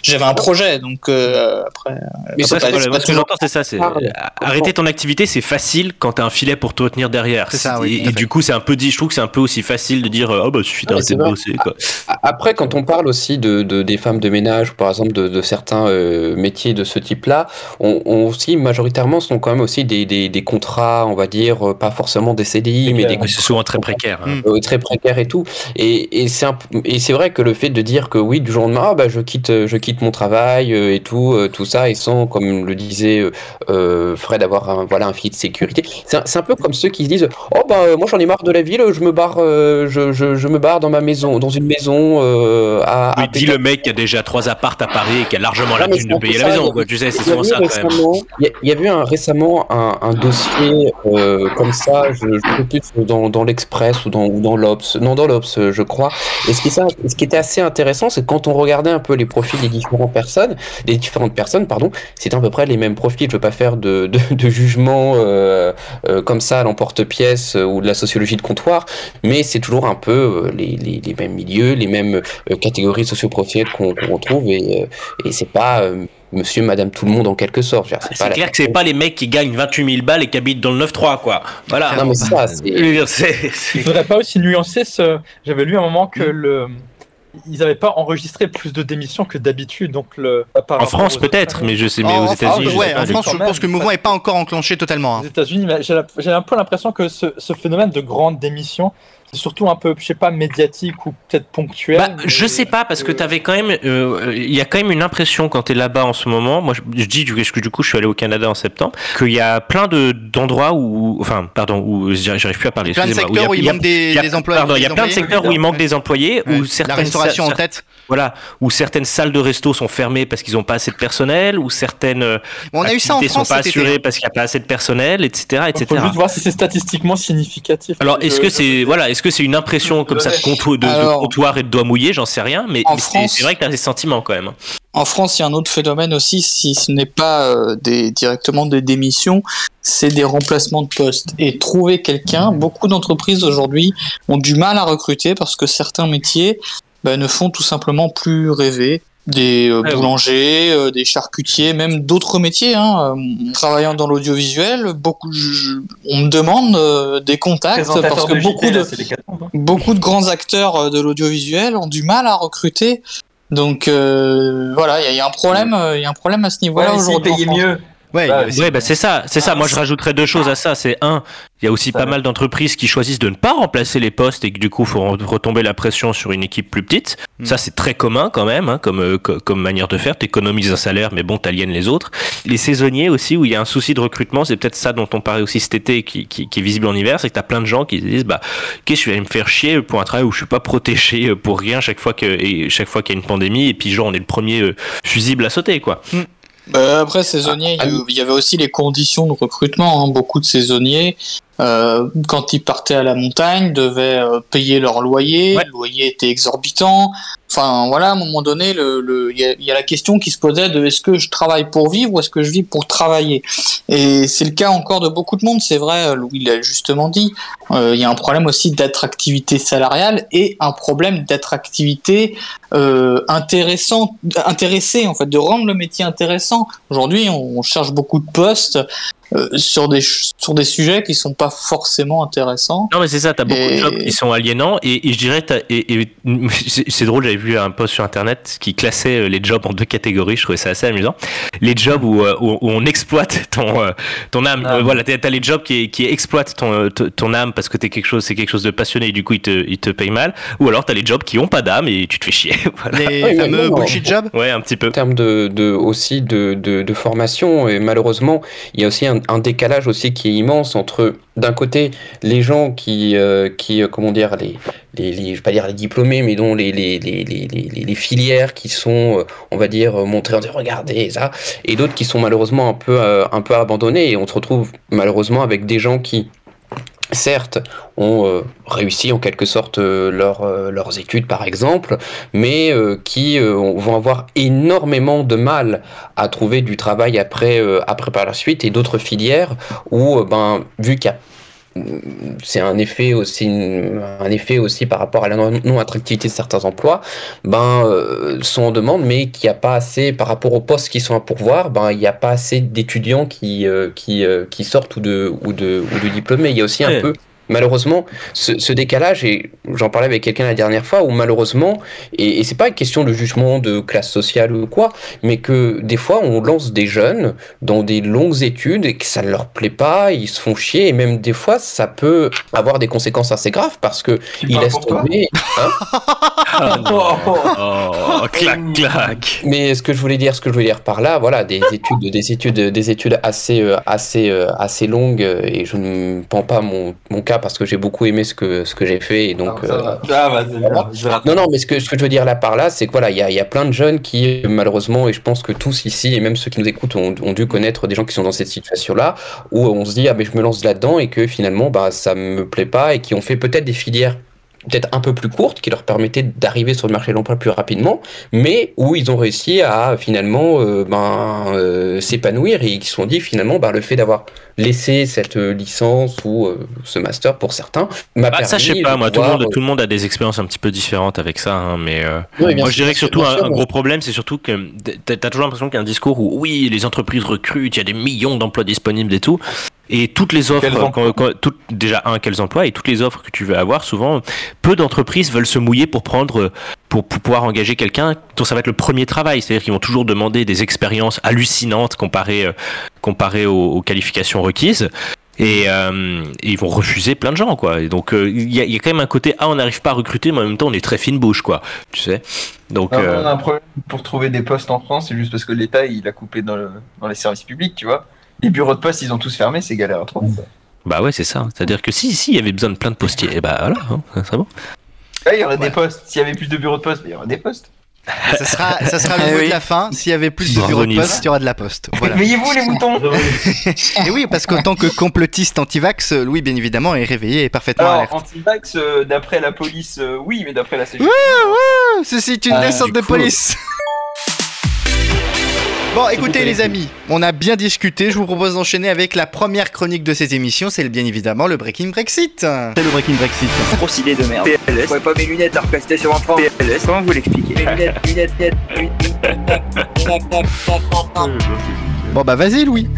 J'avais un projet, donc euh, après. euh, Mais pas- voilà, pas ce que j'entends, c'est ça. C'est parle. arrêter ton activité, c'est facile quand t'as un filet pour te retenir derrière. Ça, oui, et du coup, c'est un peu dit. Je trouve que c'est un peu aussi facile de dire, oh bah suffit Ouais, d'arrêter de vrai. bosser. Quoi. A- Après, quand on parle aussi de, de- des femmes de ménage, ou par exemple de, de certains euh, métiers de ce type-là, on, on aussi majoritairement sont quand même aussi des, des, des contrats, on va dire, euh, pas forcément des CDI, mais des Mais c'est souvent très précaire. hein. Euh, très précaires et tout. Et, et c'est vrai que le fait de dire que oui, du jour au lendemain, ah, bah, je quitte, euh, je quitte mon travail euh, et tout, euh, tout ça, et sans, comme le disait euh, Fred, avoir un, voilà, un filet de sécurité. C'est un, peu comme ceux qui se disent, oh bah moi j'en ai marre de la ville, je me barre, je, je, je me barre dans ma maison, dans une maison à, Oui, à dis le mec qui a déjà trois appartes à Paris et qui a largement la thune de payer la maison. Quoi. Tu sais, c'est souvent ça il y a- eu un, récemment un, un dossier euh, comme ça, je ne sais plus dans, dans l'Express ou dans, ou dans l'Obs, non dans l'Obs je crois. Et ce qui, ça- ce qui était assez intéressant, c'est quand on regardait un peu les profils des différentes personnes, des différentes personnes, pardon, c'était à peu près les mêmes profils. Je veux pas faire de, de, de jugement euh, euh, comme ça à l'emporte-pièce euh, ou de la sociologie de comptoir, mais c'est toujours un peu euh, les, les, les mêmes milieux, les mêmes euh, catégories socioprofessionnelles qu'on retrouve et, euh, et c'est pas euh, monsieur, madame, tout le monde en quelque sorte. C'est la- clair que c'est pas les mecs qui gagnent 28 000 balles et qui habitent dans le 9-3, quoi. Voilà. Non, mais c'est ça, c'est- c'est- c'est- Il faudrait pas aussi nuancer ce. J'avais lu à un moment que le. Ils n'avaient pas enregistré plus de démissions que d'habitude, donc le. En France aux peut-être, mais je sais, mais En- aux États-Unis, France, je sais ouais, pas en France, je pense que le mouvement est pas encore enclenché totalement. hein. Aux États-Unis, mais j'ai la- j'ai un peu l'impression que ce, ce phénomène de grande démission, surtout un peu, je sais pas, médiatique ou peut-être ponctuel. Bah, mais- je sais pas parce que euh, t'avais quand même, euh, il y a quand même une impression quand t'es là-bas en ce moment. Moi, je, je dis du, parce que du coup, je suis allé au Canada en septembre, qu'il y a plein de d'endroits où, enfin, pardon, où j'arrive plus à parler. Plein de secteurs où il y a- manque des, il y a-. Pardon, il y a plein de employés. secteurs où il manque des employés, Ouais. où certaines La restauration en tête. Voilà, où certaines salles de resto sont fermées parce qu'ils ont pas assez de personnel, où certaines euh, Bon, on a eu ça en activités France sont pas assurées parce qu'il y a pas assez de personnel, etc., Il etc. faut juste voir si c'est statistiquement significatif. Alors, est-ce que c'est voilà, est-ce que c'est une impression comme ça de, compto- de- de Alors- comptoir et de doigt mouillé J'en sais rien, mais, c'est vrai que t'as des sentiments quand même. En France, il y a un autre phénomène aussi, si ce n'est pas euh, des, directement des démissions, c'est des remplacements de postes. Et trouver quelqu'un, beaucoup d'entreprises aujourd'hui ont du mal à recruter parce que certains métiers bah, ne font tout simplement plus rêver. Des euh, Ah oui. boulangers, euh, des charcutiers, même d'autres métiers. Hein. Euh, Travaillant dans l'audiovisuel, beaucoup, je- on me demande euh, des contacts parce que de beaucoup de, ans, hein. beaucoup de grands acteurs de l'audiovisuel ont du mal à recruter. Donc euh, voilà, il y, y a un problème, il y a un problème à ce niveau-là s'ils aujourd'hui. France. mieux. Ouais, y Ouais, aussi- Ouais, bah c'est ça, c'est ça. Moi, je rajouterais deux choses à ça. C'est un, il y a aussi pas mal d'entreprises qui choisissent de ne pas remplacer les postes et que du coup, faut re- retomber la pression sur une équipe plus petite. Mm. Ça, c'est très commun quand même, hein, comme, euh, co- comme manière de faire. T'économises un salaire, mais bon, t'aliènes les autres. Les saisonniers aussi, où il y a un souci de recrutement, c'est peut-être ça dont on parlait aussi cet été, qui, qui, qui est visible en hiver, c'est que t'as plein de gens qui se disent, bah, qu'est-ce que je vais me faire chier pour un travail où je suis pas protégé euh, pour rien chaque fois que, et chaque fois qu'il y a une pandémie, et puis genre, on est le premier euh, fusible à sauter, quoi. Bah, après, saisonniers, Ah, il y a- il y avait aussi les conditions de recrutement. hein. Beaucoup de saisonniers, euh, quand ils partaient à la montagne, devaient euh, payer leur loyer. Ouais. Le loyer était exorbitant. Enfin, voilà, à un moment donné, le, le- il y, a, il y a la question qui se posait de est-ce que je travaille pour vivre ou est-ce que je vis pour travailler? Et c'est le cas encore de beaucoup de monde. C'est vrai, Louis l'a justement dit. Euh, il y a un problème aussi d'attractivité salariale et un problème d'attractivité euh, intéressant, intéressé en fait, de rendre le métier intéressant. Aujourd'hui, on cherche beaucoup de postes euh, sur des sur des sujets qui sont pas forcément intéressants. Non mais c'est ça, t'as beaucoup de jobs qui sont aliénants et, et je dirais, et, et- c'est drôle, j'avais vu un post sur internet qui classait euh, les jobs en deux catégories, je trouvais ça assez amusant. Les jobs où, euh, où, où on exploite ton, ton âme, Ah. Voilà, t'as les jobs qui, qui exploitent ton, ton âme parce que t'es quelque chose, c'est quelque chose de passionné et du coup ils te, ils te payent mal, ou alors t'as les jobs qui ont pas d'âme et tu te fais chier, voilà. Les Oui, fameux non, bullshit jobs Ouais, un petit peu. En termes de, de aussi de, de, de formation, et malheureusement, il y a aussi un, un décalage aussi qui est immense entre d'un côté les gens qui, euh, euh, comment dire, les, les, je vais pas dire les diplômés, mais dont les, les, les, filières qui sont, euh, on va dire, montrées en disant regardez ça, et d'autres qui sont malheureusement un peu, un peu abandonnés, et on se retrouve malheureusement avec des gens qui certes, ont euh, réussi en quelque sorte euh, euh, leurs études par exemple, mais qui vont avoir énormément de mal à trouver du travail après, par la suite, et d'autres filières où, ben, vu qu'il c'est un effet aussi un effet aussi par rapport à la non attractivité de certains emplois ben euh, sont en demande mais qu'il n'y a pas assez par rapport aux postes qui sont à pourvoir ben il n'y a pas assez d'étudiants qui euh, qui euh, qui sortent ou de ou de ou de diplômés il y a aussi Ouais. un peu malheureusement ce, ce décalage et j'en parlais avec quelqu'un la dernière fois où malheureusement et, et c'est pas une question de jugement de classe sociale ou quoi mais que des fois on lance des jeunes dans des longues études et que ça ne leur plaît pas ils se font chier et même des fois ça peut avoir des conséquences assez graves parce que ils laissent tomber hein. Ah, non. Oh, clac, clac. mais ce que je voulais dire ce que je voulais dire par là voilà des études des études des études assez euh, assez euh, assez longues euh, et je ne prends pas mon, mon cas parce que j'ai beaucoup aimé ce que ce que j'ai fait et donc euh, Ah, voilà. je rattrape. Non, non, mais ce que, ce que je veux dire là par là, c'est que voilà, il y a, il y a plein de jeunes qui, malheureusement, et je pense que tous ici, et même ceux qui nous écoutent, ont, ont dû connaître des gens qui sont dans cette situation-là, où on se dit, ah, mais je me lance là-dedans, et que finalement, bah, ça me plaît pas, et qui ont fait peut-être des filières peut-être un peu plus courtes, qui leur permettaient d'arriver sur le marché de l'emploi plus rapidement, mais où ils ont réussi à finalement euh, ben, euh, s'épanouir, et qui se sont dit, finalement, bah, le fait d'avoir laissé cette euh, licence ou euh, ce master pour certains m'a Bah, permis ça, je sais pas, moi, tout le, monde, tout le monde a des expériences un petit peu différentes avec ça, hein, mais Oui, moi je dirais que surtout un, sûr, un mais- gros problème, c'est surtout que t'as t'as toujours l'impression qu'il y a un discours où oui, les entreprises recrutent, il y a des millions d'emplois disponibles et tout. Et toutes les offres, quand- quand- déjà un, quels emplois, et toutes les offres que tu veux avoir, souvent, peu d'entreprises veulent se mouiller pour prendre, pour, pour pouvoir engager quelqu'un dont ça va être le premier travail. C'est-à-dire qu'ils vont toujours demander des expériences hallucinantes comparées, euh, comparées aux, aux qualifications requises. Et, euh, et ils vont refuser plein de gens, quoi. Et donc, euh, il y, a, il y a quand même un côté, ah, on n'arrive pas à recruter, mais en même temps, on est très fine bouche, quoi. Tu sais? Donc, Alors, euh, On a un problème pour trouver des postes en France, c'est juste parce que l'État il a coupé dans, le, dans les services publics, tu vois. Les bureaux de poste ils ont tous fermé, c'est galère à trouver. bah ouais, c'est ça. C'est-à-dire que si, si, il y avait besoin de plein de postiers, et bah voilà, hein, ça serait bon. Ouais, il y aurait des postes. S'il y avait plus de bureaux de poste, il y aurait des postes. Ça sera, ça sera le Eh mot oui. de la fin. S'il y avait plus de bureaux de poste, il y aura de la poste. Voilà. Veillez-vous les moutons Et oui, parce qu'en tant que complotiste anti-vax, Louis, bien évidemment, est réveillé et parfaitement Alors, alerte. anti-vax, euh, d'après la police, euh, oui, mais d'après la CGT. Ah, Ceci est une Ah, descente du de coup- police. Bon, écoutez les amis, on a bien discuté. Je vous propose d'enchaîner avec la première chronique de cette émission. C'est bien évidemment le Breaking Brexit. C'est le Breaking Brexit. Grosse idée de merde. PLS. Je pourrais pas mes lunettes alors que c'était sur un franc. PLS. Comment vous l'expliquez Mes lunettes, lunettes, lunettes, Bon bah vas-y Louis.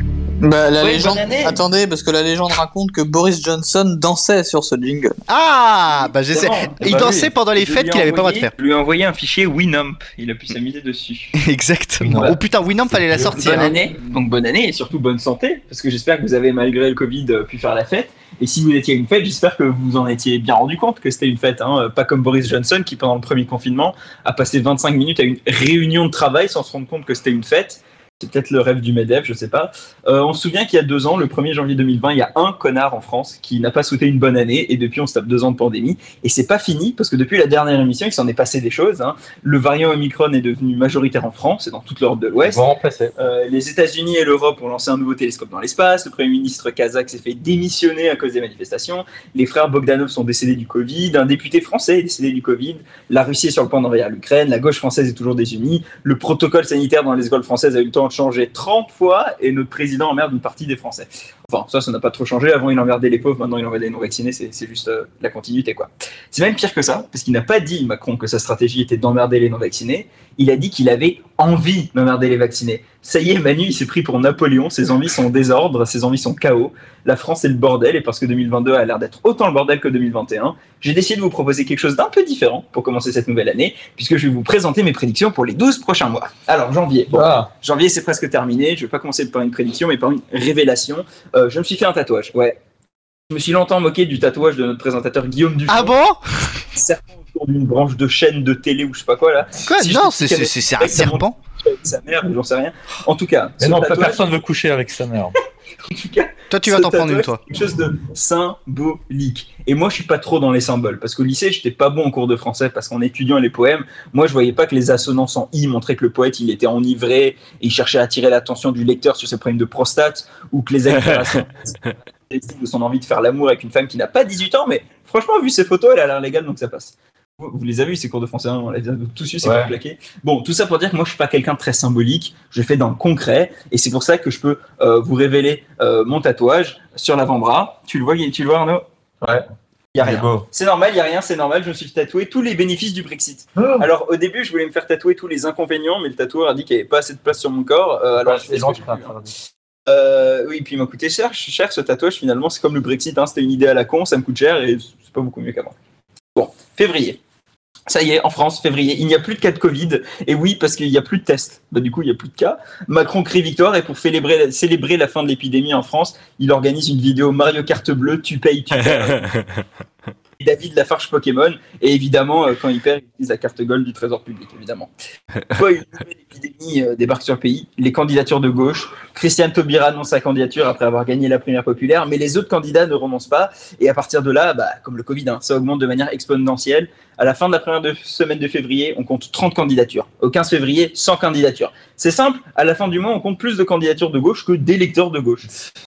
Bah, la Oui, légende. bonne année. Attendez, parce que la légende raconte que Boris Johnson dansait sur ce jingle. Ah bah j'essaie. Il Bah dansait oui. pendant les Je fêtes qu'il avait pas le droit de faire. Je lui ai envoyé un fichier Winamp. Il a pu s'amuser dessus. Exactement. Voilà. Oh putain, Winamp fallait la sortir. Bonne hein. année. Donc bonne année et surtout bonne santé. Parce que j'espère que vous avez, malgré le Covid, euh, pu faire la fête. Et si vous étiez à une fête, j'espère que vous vous en étiez bien rendu compte que c'était une fête. Hein. Pas comme Boris Johnson qui, pendant le premier confinement, a passé 25 minutes à une réunion de travail sans se rendre compte que c'était une fête. C'est peut-être le rêve du MEDEF, je sais pas. Euh, on se souvient qu'il y a deux ans, le 1er janvier 2020, il y a un connard en France qui n'a pas souhaité une bonne année et depuis on se tape deux ans de pandémie. Et c'est pas fini parce que depuis la dernière émission, il s'en est passé des choses. hein. Le variant Omicron est devenu majoritaire en France et dans toute l'Europe de l'Ouest. remplacer. Euh, les États-Unis et l'Europe ont lancé un nouveau télescope dans l'espace. Le Premier ministre kazakh s'est fait démissionner à cause des manifestations. Les frères Bogdanov sont décédés du Covid. Un député français est décédé du Covid. La Russie est sur le point d'envahir l'Ukraine. La gauche française est toujours désunie. Le protocole sanitaire dans les écoles françaises a eu le temps de changer 30 fois et notre président emmerde une partie des Français. Enfin, ça, ça n'a pas trop changé. Avant, il emmerdait les pauvres, maintenant, il emmerde les non-vaccinés. C'est c'est juste euh, la continuité, quoi. C'est même pire que ça, parce qu'il n'a pas dit, Macron, que sa stratégie était d'emmerder les non-vaccinés. Il a dit qu'il avait envie d'emmerder les vaccinés. Ça y est, Manu, il s'est pris pour Napoléon. Ses envies sont désordre, ses envies sont chaos. La France est le bordel, et parce que 2022 a l'air d'être autant le bordel que 2021, j'ai décidé de vous proposer quelque chose d'un peu différent pour commencer cette nouvelle année, puisque je vais vous présenter mes prédictions pour les 12 prochains mois. Alors, janvier. Bon, Ah, Janvier, c'est presque terminé. Je vais pas commencer par une prédiction, mais par une révélation. Euh, je me suis fait un tatouage. Ouais. Je me suis longtemps moqué du tatouage de notre présentateur Guillaume Dufont. Ah bon? Serpent autour d'une branche de chaîne de télé ou je sais pas quoi là. Quoi? Si Non, c'est un serpent. Avec sa mère, j'en sais rien. En tout cas, mais non, tatouage- personne veut coucher avec sa mère. En tout cas, Toi, tu vas t'en prendre une, toi. Quelque chose de symbolique. Et moi, je suis pas trop dans les symboles parce qu'au lycée, j'étais pas bon en cours de français parce qu'en étudiant les poèmes, moi, je voyais pas que les assonances en i montraient que le poète il était enivré et il cherchait à attirer l'attention du lecteur sur ses problèmes de prostate ou que les allitérations de son envie de faire l'amour avec une femme qui n'a pas 18 ans. Mais franchement, vu ces photos, elle a l'air légale donc ça passe. Vous, les avez eu ces cours de français, hein, on les a tous eu ces Ouais. cours plaqués. Bon, tout ça pour dire que moi je suis pas quelqu'un de très symbolique, je fais dans le concret et c'est pour ça que je peux euh, vous révéler euh, mon tatouage sur l'avant-bras. Tu le vois, tu le vois Arnaud? Ouais. Il y a rien. C'est normal, il y a rien, c'est normal. Je me suis tatoué tous les bénéfices du Brexit. Alors au début, je voulais me faire tatouer tous les inconvénients, mais le tatoueur a dit qu'il n'y avait pas assez de place sur mon corps. Euh, alors je fais ce que j'ai pu, hein. Euh, oui, puis il m'a coûté cher, cher ce tatouage finalement. C'est comme le Brexit, hein, c'était une idée à la con, ça me coûte cher et c'est pas beaucoup mieux qu'avant. Bon, février. Ça y est, en France, février, il n'y a plus de cas de Covid. Et oui, parce qu'il n'y a plus de tests. Bah, du coup, il n'y a plus de cas. Macron crie victoire et pour célébrer, célébrer la fin de l'épidémie en France, il organise une vidéo Mario Carte Bleue, tu payes, tu payes. David Lafarge Pokémon. Et évidemment, euh, quand il perd, il utilise la carte gold du Trésor public, évidemment. Fois une épidémie euh, débarque sur le pays, les candidatures de gauche. Christiane Taubira annonce sa candidature après avoir gagné la primaire populaire, mais les autres candidats ne renoncent pas. Et à partir de là, bah, comme le Covid, hein, ça augmente de manière exponentielle. À la fin de la première semaine de février, on compte 30 candidatures. Au 15 février, 100 candidatures. C'est simple, à la fin du mois, on compte plus de candidatures de gauche que d'électeurs de gauche.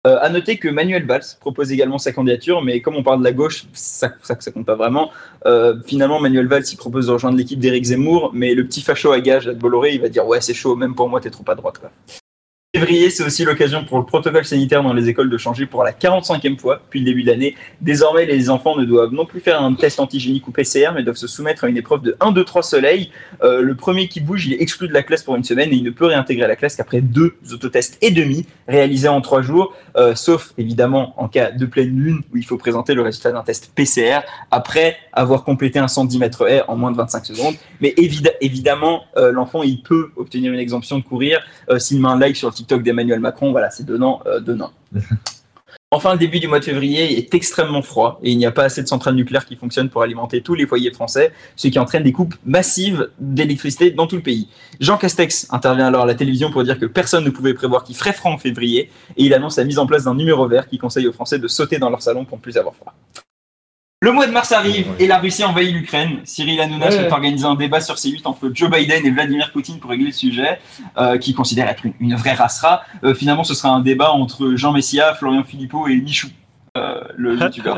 Euh, à noter que Manuel Valls propose également sa candidature, mais comme on parle de la gauche, ça, ça, compte pas vraiment. Euh, finalement, Manuel Valls, il propose de rejoindre l'équipe d'Éric Zemmour, mais le petit facho à gage, de Bolloré, il va dire ouais, c'est chaud, même pour moi, t'es trop à droite. Février, c'est aussi l'occasion pour le protocole sanitaire dans les écoles de changer pour la 45e fois depuis le début de l'année. Désormais, les enfants ne doivent non plus faire un test antigénique ou PCR, mais doivent se soumettre à une épreuve de 1, 2, 3 soleil. Euh, le premier qui bouge, il est exclu de la classe pour une semaine et il ne peut réintégrer la classe qu'après deux autotests et demi réalisés en trois jours, euh, sauf évidemment en cas de pleine lune où il faut présenter le résultat d'un test PCR après avoir complété un 110 mètres haies en moins de 25 secondes. Mais évidemment, euh, l'enfant, il peut obtenir une exemption de courir euh, s'il met un like sur le TikTok d'Emmanuel Macron. Voilà, c'est donnant, euh, donnant. Enfin, le début du mois de février est extrêmement froid et il n'y a pas assez de centrales nucléaires qui fonctionnent pour alimenter tous les foyers français, ce qui entraîne des coupes massives d'électricité dans tout le pays. Jean Castex intervient alors à la télévision pour dire que personne ne pouvait prévoir qu'il ferait froid en février et il annonce la mise en place d'un numéro vert qui conseille aux Français de sauter dans leur salon pour ne plus avoir froid. Le mois de mars arrive et la Russie envahit l'Ukraine. Cyril Hanouna Ouais. souhaite organiser un débat sur C8 entre Joe Biden et Vladimir Poutine pour régler le sujet, euh, qui considère être une, une vraie racera. Euh, finalement, ce sera un débat entre Jean Messia, Florian Philippot et Michou, euh, le youtubeur.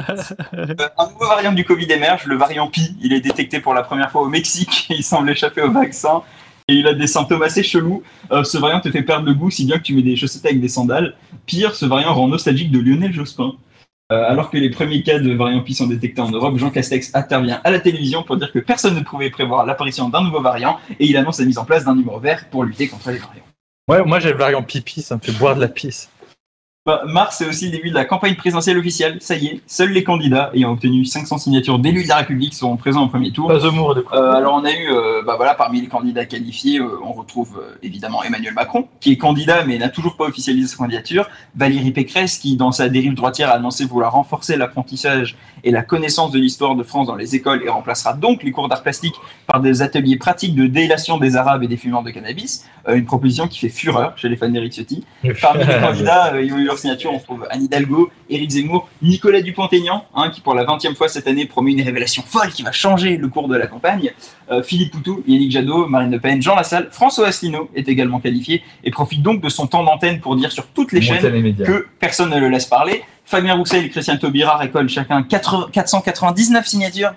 Euh, un nouveau variant du Covid émerge, le variant Pi. Il est détecté pour la première fois au Mexique. Il semble échapper au vaccin. Et il a des symptômes assez chelous. Ce variant te fait perdre le goût si bien que tu mets des chaussettes avec des sandales. Pire, ce variant rend nostalgique de Lionel Jospin. Euh, alors que les premiers cas de variant Pi sont détectés en Europe, Jean Castex intervient à la télévision pour dire que personne ne pouvait prévoir l'apparition d'un nouveau variant et il annonce la mise en place d'un numéro vert pour lutter contre les variants. Ouais, moi j'ai le variant pipi, ça me fait boire de la pisse. Bah, mars, c'est aussi le début de la campagne présidentielle officielle. Ça y est, seuls les candidats ayant obtenu 500 signatures d'élus de la République seront présents au premier tour. Pas Zemmour, de Euh, alors on a eu, euh, bah voilà, parmi les candidats qualifiés, euh, on retrouve évidemment Emmanuel Macron, qui est candidat mais n'a toujours pas officialisé sa candidature. Valérie Pécresse, qui dans sa dérive droitière a annoncé vouloir renforcer l'apprentissage et la connaissance de l'histoire de France dans les écoles et remplacera donc les cours d'art plastique par des ateliers pratiques de délation des Arabes et des fumeurs de cannabis. Une proposition qui fait fureur chez les fans d'Eric Ciotti. Parmi les candidats euh, ayant eu leur signature, on trouve Anne Hidalgo, Éric Zemmour, Nicolas Dupont-Aignan, hein, qui pour la 20e fois cette année promet une révélation folle qui va changer le cours de la campagne. Euh, Philippe Poutou, Yannick Jadot, Marine Le Pen, Jean Lassalle, François Asselineau est également qualifié et profite donc de son temps d'antenne pour dire sur toutes les chaînes les que personne ne le laisse parler. Fabien Roussel et Christian Taubira récoltent chacun 80 499 signatures.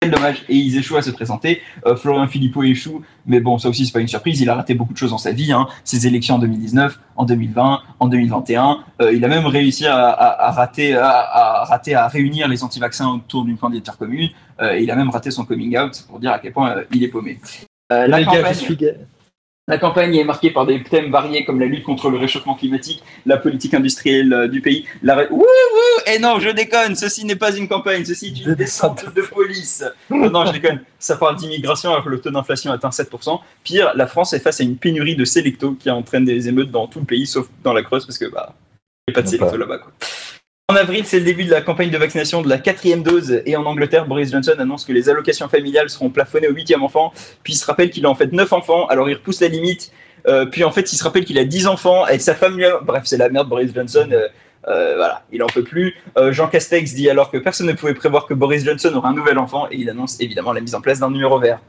Quel dommage. Et ils échouent à se présenter. Euh, Florian Philippot échoue, mais bon, ça aussi, c'est pas une surprise. Il a raté beaucoup de choses dans sa vie. Hein. Ses élections en 2019, en 2020, en 2021. Euh, il a même réussi à, à- à rater, à, à rater à réunir les anti-vaccins autour d'une candidature commune. Euh, et il a même raté son coming out pour dire à quel point il est paumé. La campagne-. La campagne est marquée par des thèmes variés comme la lutte contre le réchauffement climatique, la politique industrielle euh, du pays, la... Wouh, wouh Eh non, je déconne, ceci n'est pas une campagne, ceci est une descente de police. Non, non, je déconne. Ça parle d'immigration alors que le taux d'inflation atteint 7%. Pire, la France est face à une pénurie de sélectos qui entraîne des émeutes dans tout le pays, sauf dans la Creuse, parce que bah, il n'y a pas de sélectos là-bas. quoi. En avril, c'est le début de la campagne de vaccination de la quatrième dose et en Angleterre, Boris Johnson annonce que les allocations familiales seront plafonnées au huitième enfant. Puis il se rappelle qu'il a en fait 9 enfants, alors il repousse la limite. Euh, puis en fait, il se rappelle qu'il a 10 enfants avec sa femme. lui Bref, c'est la merde, Boris Johnson. euh, euh, voilà, il en peut plus. Jean Castex dit alors que personne ne pouvait prévoir que Boris Johnson aurait un nouvel enfant et il annonce évidemment la mise en place d'un numéro vert.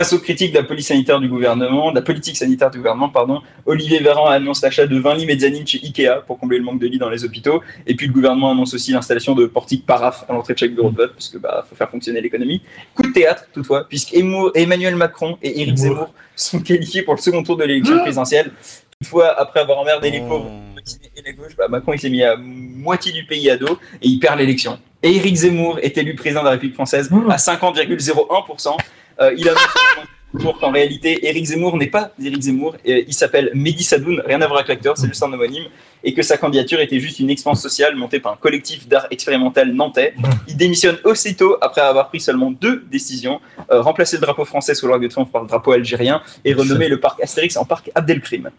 Face aux critiques de la police sanitaire du gouvernement, de la politique sanitaire du gouvernement, pardon, Olivier Véran annonce l'achat de 20 lits mezzanines chez Ikea pour combler le manque de lits dans les hôpitaux. Et puis le gouvernement annonce aussi l'installation de portiques paraf à l'entrée de chaque bureau de vote, parce que bah faut faire fonctionner l'économie. Coup de théâtre toutefois, puisque Emmanuel Macron et Éric Zemmour. Zemmour sont qualifiés pour le second tour de l'élection présidentielle. Toutefois, après avoir emmerdé les pauvres et la gauche, bah, Macron il s'est mis à moitié du pays à dos et il perd l'élection. Et Éric Zemmour est élu président de la République française à 50,01%. Euh, il annonce toujours qu'en réalité, Éric Zemmour n'est pas Éric Zemmour, et il s'appelle Mehdi Sadoun, rien à voir avec l'acteur, c'est juste un homonyme, et que sa candidature était juste une expérience sociale montée par un collectif d'art expérimental nantais. Il démissionne aussitôt après avoir pris seulement deux décisions, euh, remplacer le drapeau français sous l'Arc de Triomphe par le drapeau algérien et renommer le parc Astérix en parc Abdelkrim.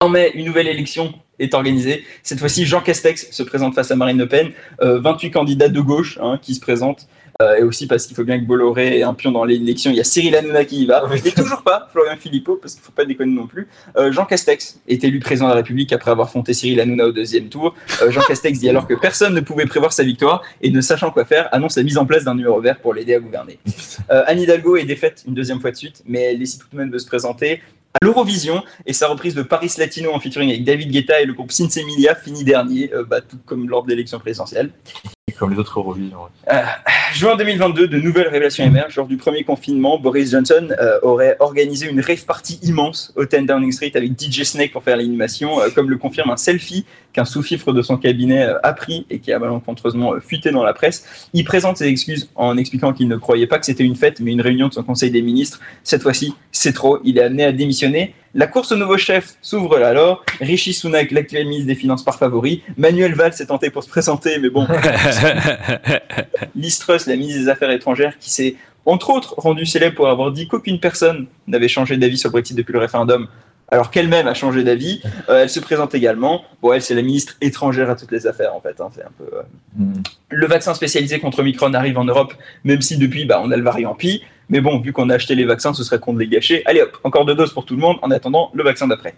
En mai, une nouvelle élection est organisée. Cette fois-ci, Jean Castex se présente face à Marine Le Pen. Euh, 28 candidats de gauche hein, qui se présentent. Euh, et aussi parce qu'il faut bien que Bolloré ait un pion dans l'élection. Il y a Cyril Hanouna qui y va. Et toujours pas Florian Philippot, parce qu'il faut pas déconner non plus. Euh, Jean Castex est élu président de la République après avoir fondé Cyril Hanouna au deuxième tour. Euh, Jean Castex dit alors que personne ne pouvait prévoir sa victoire et ne sachant quoi faire, annonce la mise en place d'un numéro vert pour l'aider à gouverner. Anne Hidalgo est défaite une deuxième fois de suite, mais elle décide tout de même de se présenter à l'Eurovision et sa reprise de Paris Latino en featuring avec David Guetta et le groupe Sinsemilia finit dernier, euh, bah, tout comme lors de l'élection présidentielle. Comme les autres Eurovision. ouais. Euh, juin 2022, de nouvelles révélations émergent. Lors du premier confinement, Boris Johnson euh, aurait organisé une rave party immense au 10 Downing Street avec DJ Snake pour faire l'animation, euh, comme le confirme un selfie qu'un sous-fifre de son cabinet euh, a pris et qui a malencontreusement euh, fuité dans la presse. Il présente ses excuses en expliquant qu'il ne croyait pas que c'était une fête, mais une réunion de son conseil des ministres. Cette fois-ci, c'est trop. Il est amené à démissionner. La course au nouveau chef s'ouvre là alors. Rishi Sunak, l'actuel ministre des Finances par favori. Manuel Valls s'est tenté pour se présenter, mais bon, Liz Truss, la ministre des Affaires étrangères, qui s'est entre autres rendue célèbre pour avoir dit qu'aucune personne n'avait changé d'avis sur le Brexit depuis le référendum, alors qu'elle-même a changé d'avis. Euh, elle se présente également. Bon, elle, c'est la ministre étrangère à toutes les affaires, en fait. hein, c'est un peu. euh, Mm. Le vaccin spécialisé contre Omicron arrive en Europe, même si depuis, bah, on a le variant Pi. Mais bon, vu qu'on a acheté les vaccins, ce serait con de les gâcher. Allez hop, encore deux doses pour tout le monde en attendant le vaccin d'après.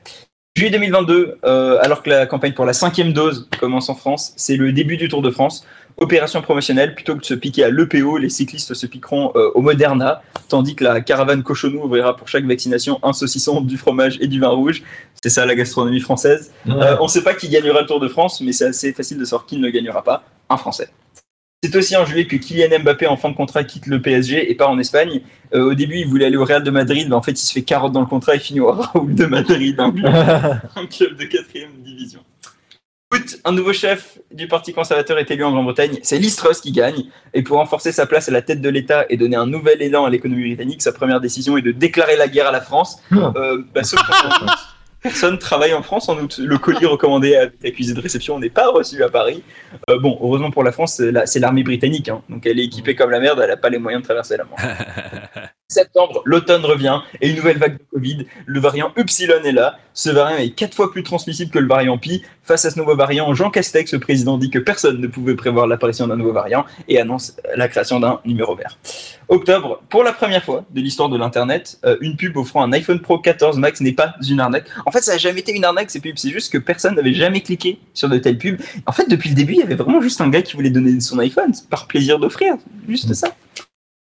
Juillet 2022, euh, alors que la campagne pour la cinquième dose commence en France, c'est le début du Tour de France. Opération promotionnelle, plutôt que de se piquer à l'EPO, les cyclistes se piqueront euh, au Moderna, tandis que la caravane Cochonou ouvrira pour chaque vaccination un saucisson, du fromage et du vin rouge. C'est ça la gastronomie française. Euh, on ne sait pas qui gagnera le Tour de France, mais c'est assez facile de savoir qui ne gagnera pas. Un Français. C'est aussi en juillet que Kylian Mbappé, en fin de contrat, quitte le PSG et part en Espagne. Euh, au début, il voulait aller au Real de Madrid, mais en fait, il se fait carotte dans le contrat et finit au Raoul de Madrid, un club, un club de quatrième division. Écoute, un nouveau chef du Parti conservateur est élu en Grande-Bretagne. C'est Liz Truss qui gagne. Et pour renforcer sa place à la tête de l'État et donner un nouvel élan à l'économie britannique, sa première décision est de déclarer la guerre à la France. Euh, bah, sauf personne travaille en France en août. Le colis recommandé à l'accusé de réception n'est pas reçu à Paris. Euh, bon, heureusement pour la France, c'est la- c'est l'armée britannique. hein. Donc elle est équipée comme la merde, elle n'a pas les moyens de traverser la Manche. Septembre, l'automne revient et une nouvelle vague de Covid. Le variant Upsilon est là. Ce variant est quatre fois plus transmissible que le variant Pi. Face à ce nouveau variant, Jean Castex, le président, dit que personne ne pouvait prévoir l'apparition d'un nouveau variant et annonce la création d'un numéro vert. Octobre, pour la première fois de l'histoire de l'Internet, euh, une pub offrant un iPhone Pro 14 Max n'est pas une arnaque. En fait, ça n'a jamais été une arnaque ces pubs, c'est juste que personne n'avait jamais cliqué sur de telles pubs. En fait, depuis le début, il y avait vraiment juste un gars qui voulait donner son iPhone par plaisir d'offrir, juste ça.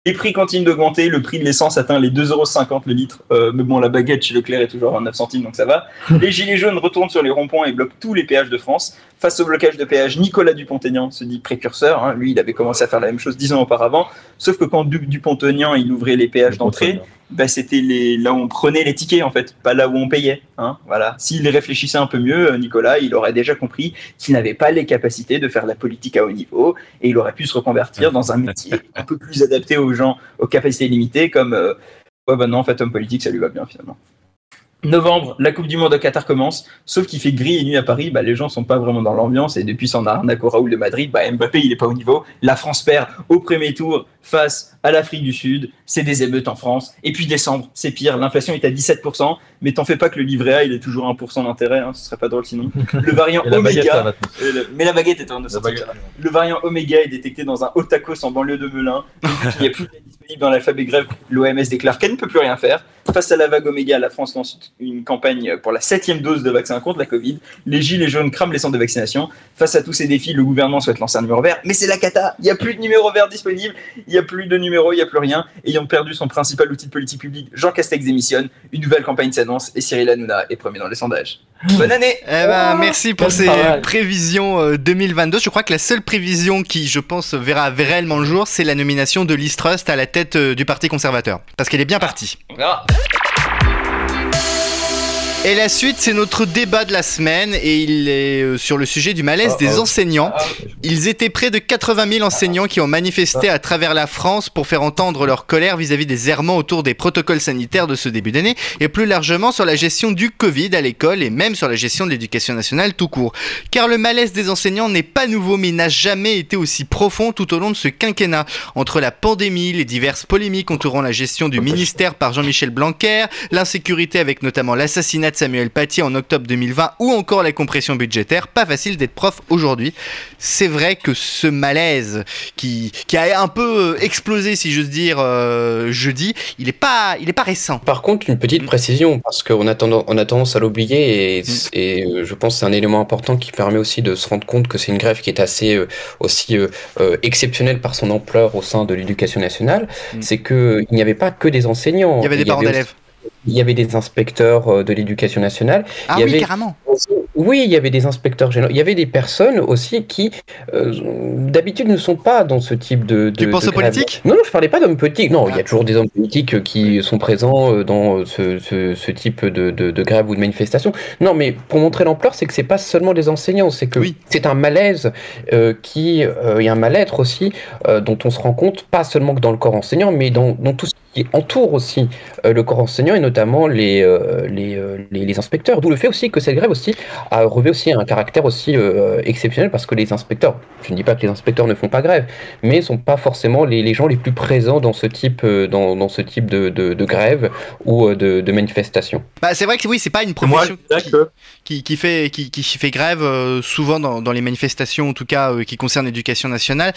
Les prix continuent d'augmenter, le prix de l'essence atteint les 2,50€ le litre. Euh, mais bon, la baguette chez Leclerc est toujours à 9 centimes, donc ça va. Les gilets jaunes retournent sur les ronds-points et bloquent tous les péages de France. Face au blocage de péage, Nicolas Dupont-Aignan se dit précurseur. hein. Lui, il avait commencé à faire la même chose dix ans auparavant. Sauf que quand Du- Dupont-Aignan, il ouvrait les péages d'entrée, bah, c'était les, là où on prenait les tickets, en fait, pas là où on payait. Hein, voilà. S'il réfléchissait un peu mieux, euh, Nicolas, il aurait déjà compris qu'il n'avait pas les capacités de faire de la politique à haut niveau et il aurait pu se reconvertir dans un métier un peu plus adapté aux gens aux capacités limitées, comme euh, ouais, bah non, en fait, homme politique, ça lui va bien finalement. Novembre, la Coupe du Monde au Qatar commence, sauf qu'il fait gris et nuit à Paris, bah, les gens sont pas vraiment dans l'ambiance et depuis son arnaque au Raoul de Madrid, bah, Mbappé il est pas au niveau. La France perd au premier tour face à l'Afrique du Sud, c'est des émeutes en France. Et puis décembre, c'est pire, l'inflation est à 17%, mais t'en fais pas que le livret A il est toujours 1% d'intérêt, hein, ce serait pas drôle sinon. Le variant Oméga, le- mais la baguette est en La baguette. le variant Oméga est détecté dans un Otakos en banlieue de Melun. Il n'y a plus dans l'alphabet grec. L'OMS déclare qu'elle ne peut plus rien faire. Face à la vague Oméga, la France lance une campagne pour la septième dose de vaccin contre la Covid. Les gilets jaunes crament les centres de vaccination. Face à tous ces défis, le gouvernement souhaite lancer un numéro vert. Mais c'est la cata. Il n'y a plus de numéro vert disponible. Il n'y a plus de numéro, il n'y a plus rien. Ayant perdu son principal outil de politique publique, Jean Castex démissionne. Une nouvelle campagne s'annonce et Cyril Hanouna est premier dans les sondages. Bonne année Eh ben, merci pour ces travail. prévisions euh, 2022. Je crois que la seule prévision qui, je pense, verra réellement le jour, c'est la nomination de Liz Truss à la tête euh, du Parti conservateur. Parce qu'elle est bien partie. On verra. Et la suite, c'est notre débat de la semaine et il est euh, sur le sujet du malaise Oh, des oh. enseignants. Ils étaient près de 80 000 enseignants qui ont manifesté à travers la France pour faire entendre leur colère vis-à-vis des errements autour des protocoles sanitaires de ce début d'année et plus largement sur la gestion du Covid à l'école et même sur la gestion de l'éducation nationale tout court. Car le malaise des enseignants n'est pas nouveau mais n'a jamais été aussi profond tout au long de ce quinquennat. Entre la pandémie, les diverses polémiques entourant la gestion du ministère par Jean-Michel Blanquer, l'insécurité avec notamment l'assassinat de Samuel Paty en octobre 2020 ou encore la compression budgétaire, pas facile d'être prof aujourd'hui. C'est vrai que ce malaise qui, qui a un peu euh, explosé, si j'ose dire, euh, jeudi, il est pas, il est pas récent. Par contre, une petite Mm. précision, parce qu'on a, tendance- on a tendance à l'oublier, et, Mm. et, euh, je pense que c'est un élément important qui permet aussi de se rendre compte que c'est une grève qui est assez euh, aussi euh, exceptionnelle par son ampleur au sein de l'éducation nationale, Mm. c'est qu'il n'y avait pas que des enseignants. Il y avait des parents d'élèves. Il y avait des inspecteurs euh, de l'éducation nationale. Ah il y oui, avait- carrément. Oui, il y avait des inspecteurs généraux. Il y avait des personnes aussi qui, euh, d'habitude, ne sont pas dans ce type de. de Tu penses de aux politiques? Non, non, je parlais pas d'hommes politiques. Non, il y Ah. a toujours des hommes politiques euh, qui sont présents dans ce, ce, ce type de, de, grève ou de manifestation. Non, mais pour montrer l'ampleur, c'est que c'est pas seulement des enseignants, c'est que Oui. c'est un malaise euh, qui, euh, et un mal-être aussi, dont on se rend compte, pas seulement que dans le corps enseignant, mais dans, dans tout ce qui entoure aussi le corps enseignant et notamment les, euh, les, euh, les, les inspecteurs. D'où le fait aussi que cette grève aussi a revêt aussi un caractère aussi euh, exceptionnel parce que les inspecteurs, je ne dis pas que les inspecteurs ne font pas grève, mais sont pas forcément les, les gens les plus présents dans ce type, euh, dans, dans ce type de, de, de grève ou euh, de, de manifestation. Bah, c'est vrai que oui, c'est pas une Moi, profession je dirais qui, que qui, qui fait, qui, qui fait grève euh, souvent dans, dans les manifestations, en tout cas euh, qui concernent l'éducation nationale.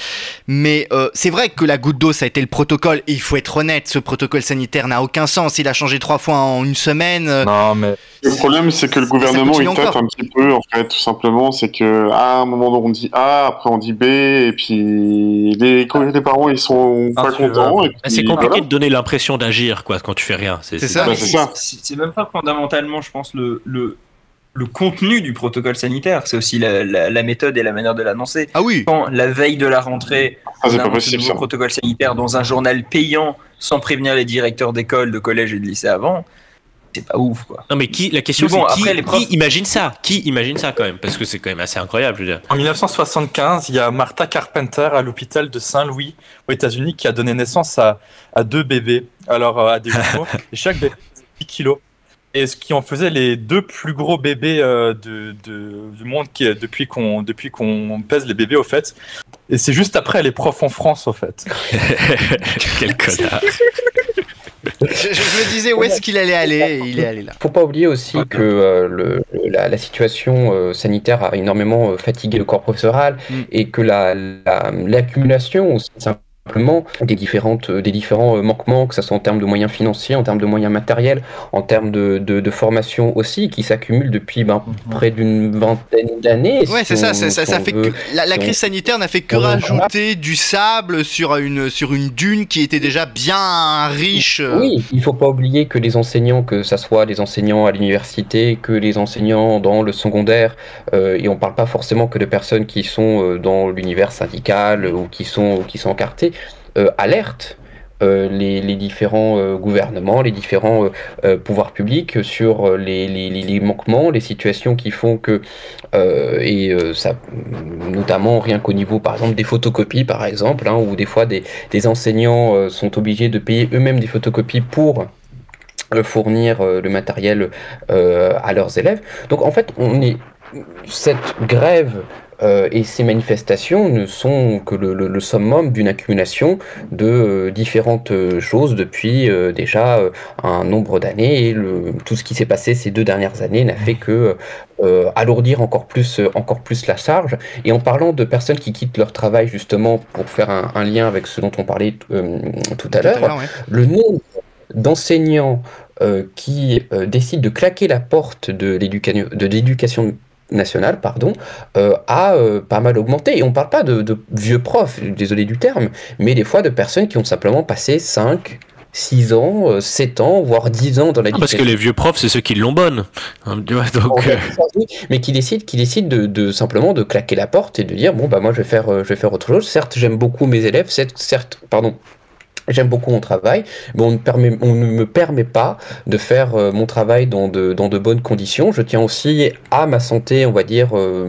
Mais euh, c'est vrai que la goutte d'eau, ça a été le protocole. Et il faut être honnête, ce protocole sanitaire n'a aucun sens. Il a changé trois fois en une semaine. non, mais Le problème, c'est que le gouvernement, il tâte un petit peu, en fait, tout simplement. C'est que, à un moment, on dit A, après on dit B, et puis les, quand les parents, ils sont Ah, pas contents. Ah, C'est compliqué voilà. de donner l'impression d'agir quoi quand tu fais rien. C'est ça. Bah, c'est même pas fondamentalement, je pense, le, le, le contenu du protocole sanitaire. C'est aussi la, la, la méthode et la manière de l'annoncer. Ah oui. Quand la veille de la rentrée, Ah, on annonce possible, nouveau protocole sanitaire dans un journal payant sans prévenir les directeurs d'école, de collège et de lycée avant, c'est pas ouf, quoi. Non mais qui La question bon, c'est qui, après, les profs- qui imagine ça? Qui imagine ça quand même? Parce que c'est quand même assez incroyable. Je veux dire. en 1975, il y a Martha Carpenter à l'hôpital de Saint-Louis aux États-Unis qui a donné naissance à, à deux bébés, alors euh, à des jumeaux, et chaque bébé faisait 10 kilos. Et ce qui en faisait les deux plus gros bébés euh, de, de- du monde qui, depuis qu'on depuis qu'on pèse les bébés au fait. Et c'est juste après les profs en France au fait. Quel connard. Je, je me disais où est-ce qu'il allait aller et il est allé là. Faut pas oublier aussi que euh, le, la, la situation euh, sanitaire a énormément euh, fatigué le corps professoral Mm. et que la- la- l'accumulation aussi simplement des, différentes, euh, des différents euh, manquements, que ce soit en termes de moyens financiers, en termes de moyens matériels, en termes de, de, de formation aussi, qui s'accumulent depuis ben, près d'une vingtaine d'années. Ouais, c'est si ça, ça, ça, si ça on fait veut. que la, la si on- crise sanitaire n'a fait que rajouter du sable sur une, sur une dune qui était déjà bien riche. Oui, il faut pas oublier que les enseignants, que ça soit les enseignants à l'université, que les enseignants dans le secondaire, euh, et on parle pas forcément que de personnes qui sont euh, dans l'univers syndical ou qui sont, ou qui sont encartées, euh, alertent euh, les, différents euh, gouvernements, les différents pouvoirs publics sur les, manquements, les situations qui font que, et ça, notamment rien qu'au niveau, par exemple, des photocopies, par exemple, hein, où des fois des, des enseignants sont obligés de payer eux-mêmes des photocopies pour fournir le matériel à leurs élèves. Donc en fait, on est cette grève euh, et ces manifestations ne sont que le, le- le summum d'une accumulation de euh, différentes euh, choses depuis euh, déjà un nombre d'années et le, tout ce qui s'est passé ces deux dernières années n'a fait que alourdir encore plus, encore plus la charge. Et en parlant de personnes qui quittent leur travail justement pour faire un, un lien avec ce dont on parlait tout à l'heure, ouais. le nombre d'enseignants qui décident de claquer la porte de l'éducation de l'éducation nationale pardon, euh, a euh, pas mal augmenté. Et on parle pas de, de vieux profs, désolé du terme, mais des fois de personnes qui ont simplement passé 5, 6 ans, euh, 7 ans, voire 10 ans dans Ah, Parce que les vieux profs, c'est ceux qui l'ont bonne. Hein, donc, euh, mais qui décident, qui décident de, de simplement de claquer la porte et de dire bon bah moi je vais faire, euh, je vais faire autre chose. Certes, j'aime beaucoup mes élèves, certes, certes pardon, J'aime beaucoup mon travail, mais on ne, permet, on ne me permet pas de faire euh, mon travail dans de, dans de bonnes conditions. Je tiens aussi à ma santé, on va dire, euh,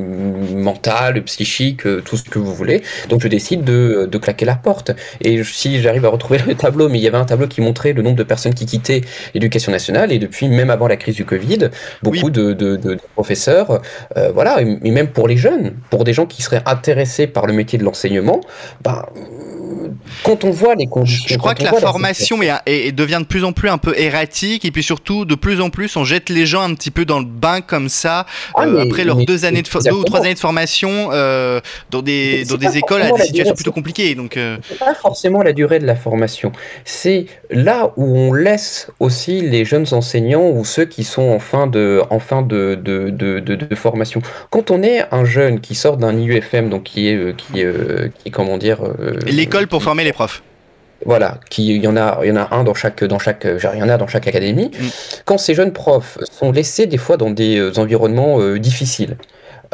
mentale, psychique, euh, tout ce que vous voulez. Donc je décide de, de claquer la porte. Et si j'arrive à retrouver le tableau, mais il y avait un tableau qui montrait le nombre de personnes qui quittaient l'éducation nationale, et depuis, même avant la crise du Covid, beaucoup de, de, de- de professeurs, voilà, et, et même pour les jeunes, pour des gens qui seraient intéressés par le métier de l'enseignement, ben, quand on voit les conditions... Je crois que la formation est- est- devient de plus en plus un peu erratique et puis surtout de plus en plus on jette les gens un petit peu dans le bain comme ça Ah, euh, mais- après leurs deux années de deux ou trois années de formation euh, dans des dans des écoles à des la situations durée, plutôt compliquées donc euh, pas forcément la durée de la formation. C'est là où on laisse aussi les jeunes enseignants ou ceux qui sont en fin de, en fin de, de, de, de- de formation. Quand on est un jeune qui sort d'un IUFM, donc qui est, euh, qui, qui est comment dire, euh, pour former les profs. voilà, qui il y en a, il y en a un dans chaque, dans chaque, euh, genre, il y en a dans chaque académie. Mm. Quand ces jeunes profs sont laissés des fois dans des euh, environnements euh, difficiles,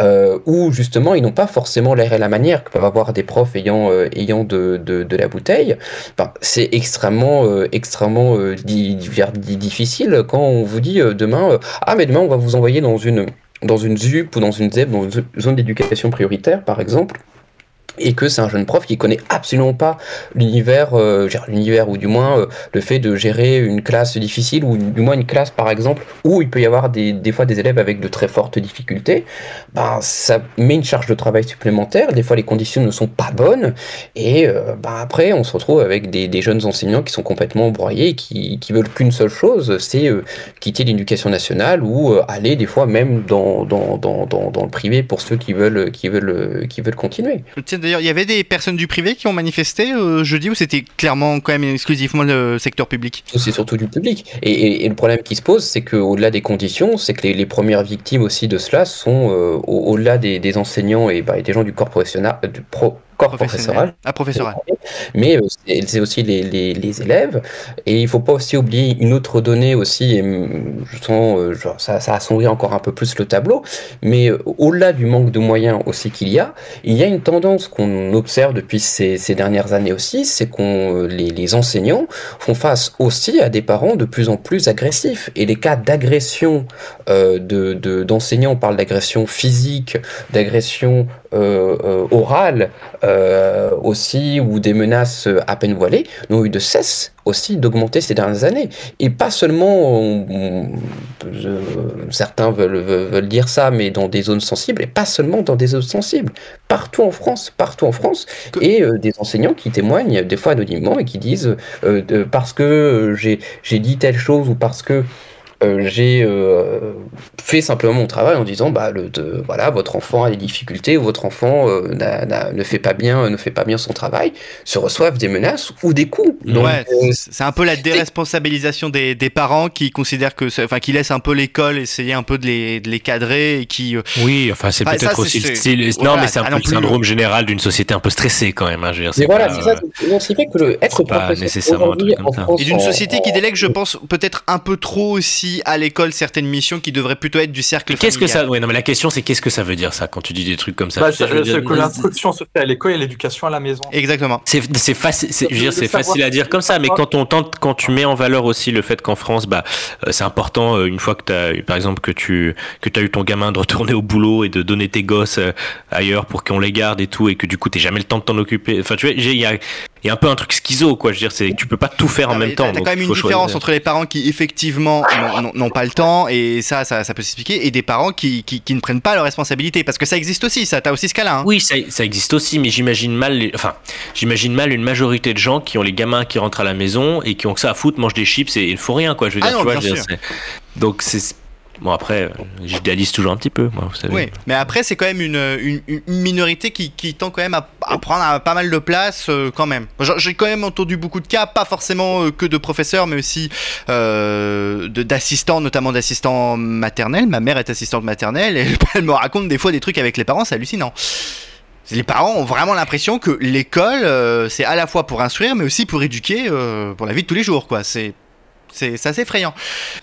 euh, où justement ils n'ont pas forcément l'air et la manière que peuvent avoir des profs ayant, euh, ayant de, de, de la bouteille, ben, c'est extrêmement, euh, extrêmement di- di- di- difficile quand on vous dit demain, ah mais demain on va vous envoyer dans une, dans une ZUP ou dans une ZEP, dans une zone d'éducation prioritaire par exemple et que c'est un jeune prof qui connaît absolument pas l'univers, euh, l'univers ou du moins euh, le fait de gérer une classe difficile ou du moins une classe par exemple où il peut y avoir des, fois des élèves avec de très fortes difficultés, ben, ça met une charge de travail supplémentaire, des fois les conditions ne sont pas bonnes et euh, ben, après on se retrouve avec des, jeunes enseignants qui sont complètement broyés qui, qui veulent qu'une seule chose, c'est euh, quitter l'éducation nationale ou aller des fois même dans, le privé pour ceux qui veulent, qui veulent, qui veulent continuer. D'ailleurs il y avait des personnes du privé qui ont manifesté euh, jeudi ou c'était clairement quand même exclusivement le secteur public? C'est surtout du public. Et, le problème qui se pose, c'est qu'au-delà des conditions, c'est que les, premières victimes aussi de cela sont euh, au- au-delà des, enseignants et, bah, et des gens du corps professionnel, du pro- corps professoral. Ah professoral. Mais euh, c'est aussi les, les, les élèves. Et il faut pas aussi oublier une autre donnée aussi, et hum, je sens, euh, genre, ça, ça assombrit encore un peu plus le tableau, mais euh, au-delà du manque de moyens aussi qu'il y a, il y a une tendance qu'on observe depuis ces, ces dernières années aussi, c'est qu'on les, les enseignants font face aussi à des parents de plus en plus agressifs. Et les cas d'agression euh, de, de- d'enseignants, on parle d'agression physique, d'agression euh, euh, orale euh, aussi, ou des menaces à peine voilées, n'ont eu de cesse aussi d'augmenter ces dernières années. Et pas seulement, on- euh, certains veulent, veulent, dire ça, mais dans des zones sensibles, et pas seulement dans des zones sensibles, partout en France, partout en France, Que- et euh, des enseignants qui témoignent des fois anonymement et qui disent euh, de- parce que j'ai j'ai dit telle chose ou parce que euh, j'ai euh, fait simplement mon travail en disant bah le de, voilà votre enfant a des difficultés ou votre enfant euh, n'a- n'a- ne fait pas bien ne fait pas bien son travail se reçoivent des menaces ou des coups. Donc, ouais, euh, c'est- un peu la déresponsabilisation des, des parents qui considèrent que, enfin, qui laissent un peu l'école essayer un peu de les, de les cadrer et qui. euh, Oui, enfin c'est Ah, ça, peut-être c'est- aussi le c'est- voilà, non, mais c'est un ah, peu non le plus. syndrome général d'une société un peu stressée quand même. hein, je veux dire, mais c'est voilà, pas, c'est ça. euh, Non, c'est vrai que le, être c'est pas professeur nécessairement un aujourd'hui truc comme en ça. France, Et d'une en- société qui délègue, je pense, peut-être un peu trop aussi à l'école certaines missions qui devraient plutôt être du cercle Mais Qu'est-ce que ça Ouais, non, mais la question c'est qu'est-ce que ça veut dire ça quand tu dis des trucs comme ça? Bah, ça- je dire, c'est que l'instruction se fait à l'école et l'éducation à la maison. Exactement. C'est c'est facile, c'est- je veux dire, c'est facile à dire comme ça, mais quand on tente, quand tu mets en valeur aussi le fait qu'en France, bah, euh, c'est important euh, une fois que tu as, par exemple, que tu que as eu ton gamin de retourner au boulot et de donner tes gosses euh, ailleurs pour qu'on les garde et tout, et que du coup t'es jamais le temps de t'en occuper. Enfin, tu vois, il y a, il y a un peu un truc schizo, quoi. Je veux dire, c'est que tu peux pas tout faire en même temps. T'as quand même une différence choisir. entre les parents qui effectivement n'ont- pas le temps et ça, ça, ça peut s'expliquer, et des parents qui, qui, qui ne prennent pas leurs responsabilités parce que ça existe aussi. Ça, t'as aussi ce cas-là. hein. Oui, ça, ça existe aussi, mais j'imagine mal, les- enfin, j'imagine mal une majorité de gens qui ont les gamins qui rentrent à la maison et qui ont que ça à foutre, mangent des chips et ils ne font rien, quoi. Je veux Ah dire, non, tu vois, je veux dire, donc c'est bon après, j'idéalise toujours un petit peu, vous savez. Oui, mais après c'est quand même une, une, minorité qui, qui tend quand même à, prendre pas mal de place euh, quand même. J'ai quand même entendu beaucoup de cas, pas forcément euh, que de professeurs, mais aussi euh, d'assistants, notamment d'assistants maternels. Ma mère est assistante maternelle et elle me raconte des fois des trucs avec les parents, c'est hallucinant. Les parents ont vraiment l'impression que l'école, euh, c'est à la fois pour instruire, mais aussi pour éduquer pour la vie de tous les jours, quoi. C'est c'est assez effrayant.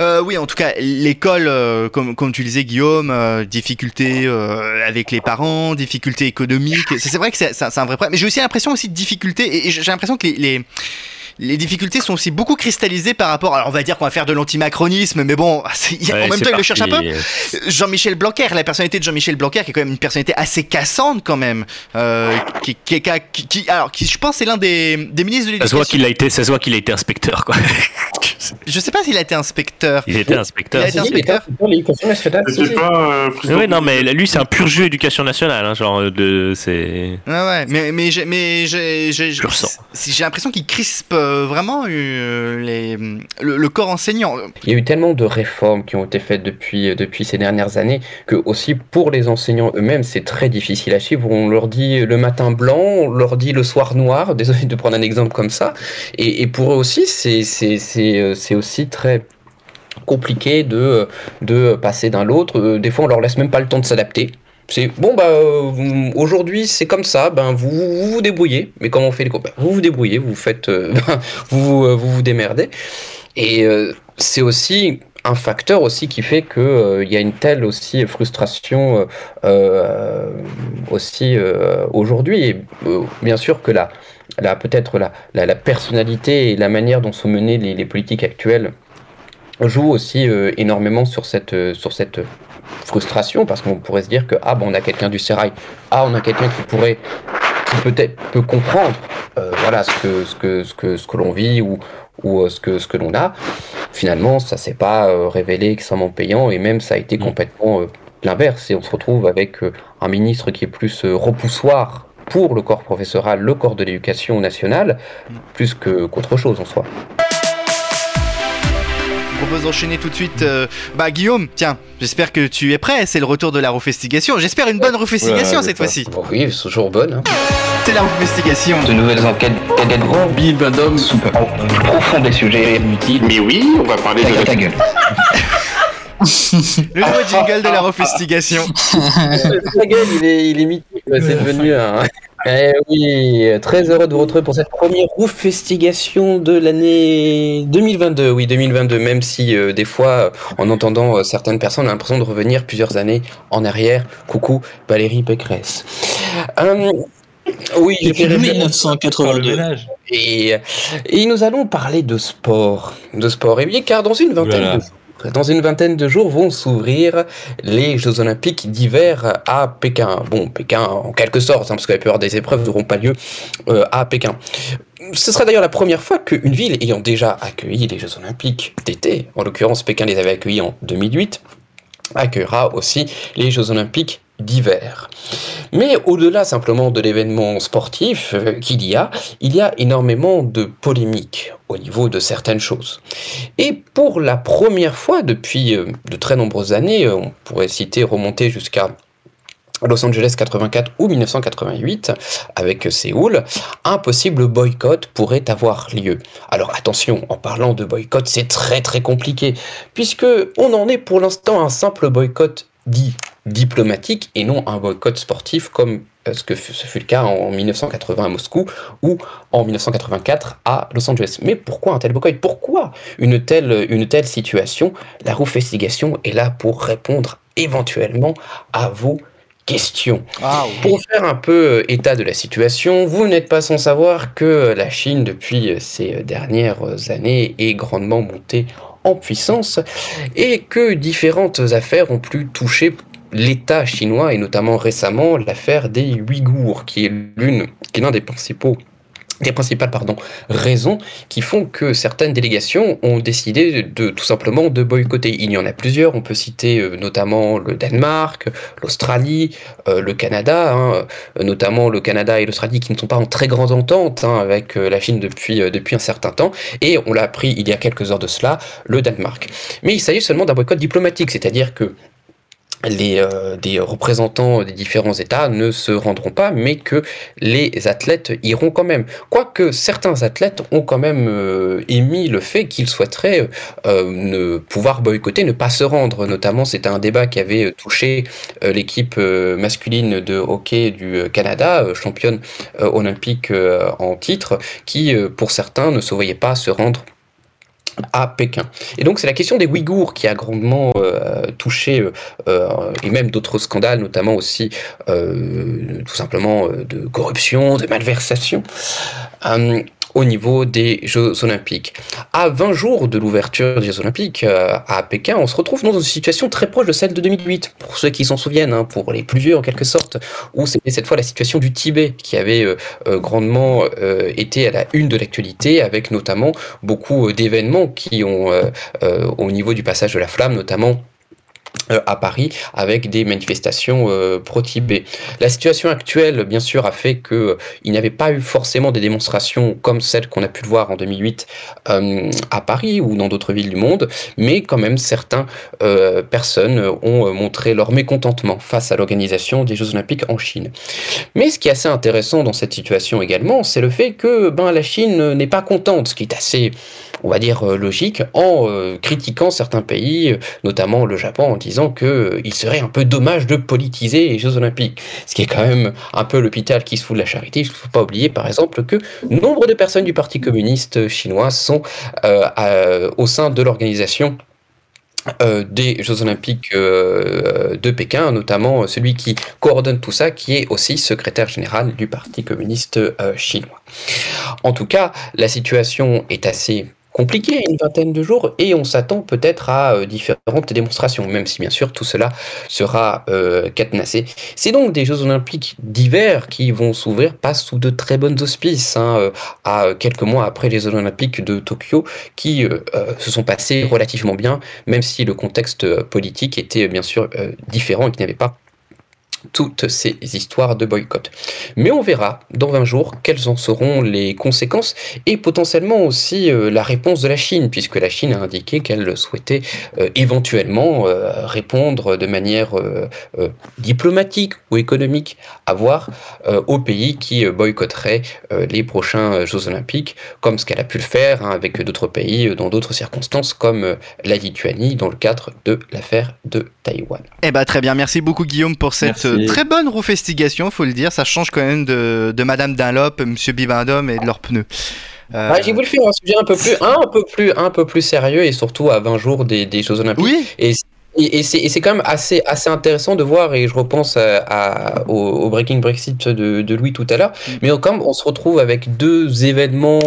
Euh, oui, en tout cas, l'école, euh, comme, comme tu disais, Guillaume, euh, difficultés euh, avec les parents, difficultés économiques. C'est vrai que c'est un vrai problème. Mais j'ai aussi l'impression aussi de difficultés, et et j'ai l'impression que les, les, les difficultés sont aussi beaucoup cristallisées par rapport. Alors, on va dire qu'on va faire de l'antimacronisme, mais bon, c'est- il y a- Ouais, en même temps, il le cherche un peu. Jean-Michel Blanquer, la personnalité de Jean-Michel Blanquer, qui est quand même une personnalité assez cassante quand même, euh, qui, qui, qui, qui- qui- alors, qui, je pense, c'est l'un des, des ministres de Ça se voit l'éducation. qu'il a été, ça se voit qu'il a été inspecteur, quoi. Je sais pas s'il a été inspecteur. Il était inspecteur. Il a été inspecteur. l'éducation C'était pas euh, Oui, non, mais lui, c'est un pur jeu éducation nationale, hein, genre de, c'est. Ouais, ouais, mais, mais, j'ai- mais j'ai l'impression qu'il crispe euh, vraiment euh, les, le, corps enseignant. Il y a eu tellement de réformes qui ont été faites depuis, depuis ces dernières années que aussi pour les enseignants eux-mêmes, c'est très difficile à suivre. On leur dit le matin blanc, on leur dit le soir noir. Désolé de prendre un exemple comme ça. Et, pour eux aussi, euh, c'est aussi très compliqué de, de passer d'un l'autre. Euh, Des fois, on leur laisse même pas le temps de s'adapter. C'est bon, bah euh, aujourd'hui c'est comme ça, ben vous, vous débrouillez. Mais comment on fait les Ben, Vous vous débrouillez, vous faites, euh, vous, euh, vous démerdez. Et c'est aussi un facteur aussi qui fait que il y a une telle aussi frustration aussi aujourd'hui. Et bien sûr que la peut-être la, la, personnalité et la manière dont sont menées les, politiques actuelles joue aussi énormément sur cette frustration parce qu'on pourrait se dire que ah bon on a quelqu'un du sérail. Ah on a quelqu'un qui pourrait qui peut-être peut comprendre euh, voilà ce que ce que ce que ce que l'on vit ou ou euh, ce que ce que l'on a. Finalement ça s'est pas euh, révélé extrêmement payant et même ça a été complètement euh, l'inverse. Et on se retrouve avec un ministre qui est plus repoussoir pour le corps professoral, le corps de l'éducation nationale, plus que qu'autre chose en soi. Je propose d'enchaîner tout de suite. euh, bah, Guillaume, tiens, j'espère que tu es prêt. C'est le retour de la refestigation. J'espère une bonne refestigation Ouais, cette fois-ci. Bon, oui, c'est toujours bonne. hein. C'est la refestigation. De nouvelles enquêtes cadetteront Bill Bandom sous profond des sujets inutiles. Mais oui, on va parler de Ta, gueule. Le nouveau jingle de la refestigation. Ta gueule, il est, il est mythique, quoi, c'est devenu un. Eh oui, très heureux de vous retrouver pour cette première investigation de l'année 2022. Oui, 2022, même si euh, des fois, euh, en entendant euh, certaines personnes, on a l'impression de revenir plusieurs années en arrière. Coucou, Valérie Pécresse. Euh, oui, Depuis référence Par le 1982. ménage. et, et nous allons parler de sport. De sport. Et bien, car dans une vingtaine Oulala. de jours, dans une vingtaine de jours vont s'ouvrir les Jeux Olympiques d'hiver à Pékin. Bon, Pékin en quelque sorte, hein, parce que la plupart des épreuves n'auront pas lieu euh, à Pékin. Ce sera d'ailleurs la première fois qu'une ville ayant déjà accueilli les Jeux Olympiques d'été, en l'occurrence Pékin les avait accueillis en 2008, accueillera aussi les Jeux Olympiques d'hiver. Mais au-delà simplement de l'événement sportif euh, qu'il y a, il y a énormément de polémiques au niveau de certaines choses. Et pour la première fois depuis euh, de très nombreuses années, euh, on pourrait citer remonter jusqu'à Los Angeles 84 ou 1988 avec Séoul, un possible boycott pourrait avoir lieu. Alors attention, en parlant de boycott, c'est très très compliqué puisque on en est pour l'instant un simple boycott dit diplomatique et non un boycott sportif comme euh, ce que ce fut le cas en 1980 à Moscou ou en 1984 à Los Angeles. Mais pourquoi un tel boycott? Pourquoi une telle, une telle situation? La Rouf Investigation est là pour répondre éventuellement à vos questions. Ah Pour faire un peu euh, état de la situation, vous n'êtes pas sans savoir que la Chine, depuis euh, ces dernières années, est grandement montée en puissance et que différentes affaires ont pu toucher l'État chinois et notamment récemment l'affaire des Ouïghours qui est l'une qui est l'un des principaux des principales raisons qui font que certaines délégations ont décidé de tout simplement de boycotter. Il y en a plusieurs, on peut citer euh, notamment le Danemark, l'Australie, euh, le Canada, hein, euh, notamment le Canada et l'Australie qui ne sont pas en très grande entente hein, avec la Chine depuis, depuis un certain temps, et on l'a appris il y a quelques heures de cela, le Danemark. Mais il s'agit seulement d'un boycott diplomatique, c'est-à-dire que les euh, représentants des différents États ne se rendront pas, mais que les athlètes iront quand même. Quoique certains athlètes ont quand même euh, émis le fait qu'ils souhaiteraient euh, ne pouvoir boycotter, ne pas se rendre. Notamment, c'était un débat qui avait touché l'équipe masculine de hockey du Canada, championne olympique en titre, qui pour certains ne se voyaient pas se rendre à Pékin. Et donc c'est la question des Ouïghours qui a grandement euh, touché, euh, euh, et même d'autres scandales, notamment aussi tout simplement de corruption, de malversation au niveau des Jeux Olympiques. À 20 jours de l'ouverture des Jeux Olympiques à Pékin, on se retrouve dans une situation très proche de celle de 2008, pour ceux qui s'en souviennent, hein, pour les plus vieux en quelque sorte, où c'était cette fois la situation du Tibet qui avait grandement été à la une de l'actualité, avec notamment beaucoup d'événements qui ont, au niveau du passage de la flamme, notamment euh, à Paris avec des manifestations euh, pro-Tibet. La situation actuelle, bien sûr, a fait que euh, il n'y avait pas eu forcément des démonstrations comme celles qu'on a pu voir en 2008 à Paris ou dans d'autres villes du monde, mais quand même certaines personnes ont montré leur mécontentement face à l'organisation des Jeux Olympiques en Chine. Mais ce qui est assez intéressant dans cette situation également, c'est le fait que ben la Chine n'est pas contente, ce qui est assez on va dire, euh, logique en euh, critiquant certains pays, notamment le Japon, en disant qu'il euh, serait un peu dommage de politiser les Jeux Olympiques. Ce qui est quand même un peu l'hôpital qui se fout de la charité. Il ne faut pas oublier, par exemple, que nombre de personnes du Parti communiste chinois sont au sein de l'organisation des Jeux Olympiques de Pékin, notamment celui qui coordonne tout ça, qui est aussi secrétaire général du Parti communiste chinois. En tout cas, la situation est assez compliqué une vingtaine de jours et on s'attend peut-être à euh, différentes démonstrations, même si bien sûr tout cela sera euh. C'est donc des Jeux Olympiques d'hiver qui vont s'ouvrir pas sous de très bonnes auspices, hein, euh, à quelques mois après les Jeux Olympiques de Tokyo qui se sont passés relativement bien, même si le contexte politique était bien sûr différent et qui n'avait pas toutes ces histoires de boycott. Mais on verra dans 20 jours quelles en seront les conséquences et potentiellement aussi euh, la réponse de la Chine, puisque la Chine a indiqué qu'elle souhaitait euh, éventuellement euh, répondre de manière diplomatique ou économique à voir aux pays qui boycotteraient les prochains Jeux olympiques, comme ce qu'elle a pu le faire hein, avec d'autres pays dans d'autres circonstances, comme la Lituanie dans le cadre de l'affaire de Taïwan. Eh ben très bien, merci beaucoup Guillaume pour cette très bonne roufestigation, faut le dire. Ça change quand même de, de Madame Dunlop, Monsieur Bibendum et de leurs pneus. Euh... J'ai voulu faire un sujet un peu plus, un, peu plus, un peu plus sérieux et surtout à 20 jours des, des Jeux Olympiques. Oui. Et et, c'est quand même assez, assez intéressant de voir, et je repense à, au, Breaking Brexit de, de, Louis tout à l'heure, mm. mais comme on se retrouve avec deux événements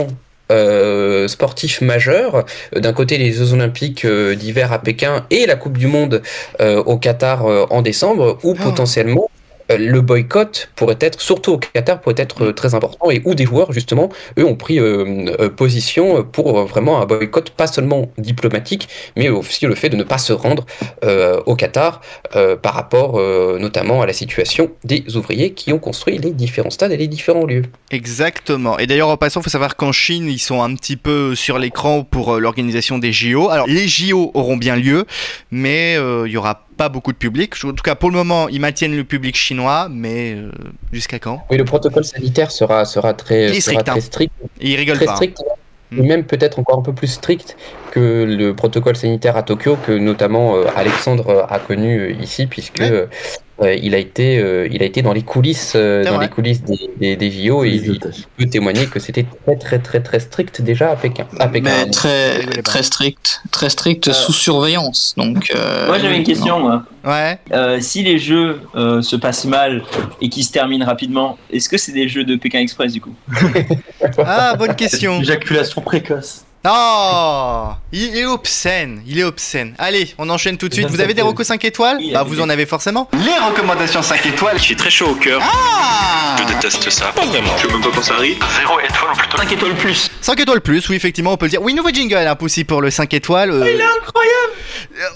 euh, sportifs majeurs. D'un côté, les Jeux Olympiques euh, d'hiver à Pékin et la Coupe du Monde euh, au Qatar en décembre, où oh. potentiellement euh, le boycott pourrait être, surtout au Qatar, pourrait être euh, très important et où des joueurs, justement, eux ont pris euh, euh, position pour euh, vraiment un boycott pas seulement diplomatique, mais aussi le fait de ne pas se rendre euh, au Qatar euh, par rapport euh, notamment à la situation des ouvriers qui ont construit les différents stades et les différents lieux. Exactement. Et d'ailleurs, en passant, il faut savoir qu'en Chine, ils sont un petit peu sur l'écran pour euh, l'organisation des JO. Alors, les JO auront bien lieu, mais euh, il y aura pas beaucoup de public. En tout cas, pour le moment, ils maintiennent le public chinois, mais euh, jusqu'à quand? Oui, le protocole sanitaire sera, sera très, sera strict, hein. très strict. Et ils rigolent très pas. hein. strict, et même peut-être encore un peu plus strict que le protocole sanitaire à Tokyo, que notamment euh, Alexandre a connu euh, ici, puisque Ouais. Euh, euh, il, a été, euh, il a été dans les coulisses, euh, dans vrai. les coulisses des, des, des JO et il, il peut témoigner que c'était très très très très strict déjà à Pékin. À Pékin. Mais très, strict, très strict sous surveillance. Donc, euh, Moi j'avais une question, moi. Ouais. Euh, si les jeux euh, se passent mal et qui se terminent rapidement, est-ce que c'est des jeux de Pékin Express du coup? Ah, bonne question. Éjaculation précoce. Oh Il est obscène, il est obscène. Allez, on enchaîne tout de suite. Vous avez des recos 5 étoiles Bah, vous en avez forcément. Les recommandations 5 étoiles. Je suis très chaud au cœur. Ah Je déteste ça. Pas vraiment. Je sais même pas quand ça arrive. Zéro étoile ou plutôt 5 étoiles plus. 5 étoiles plus, oui, effectivement, on peut le dire. Oui, nouveau jingle, un aussi pour le 5 étoiles. euh, Il est incroyable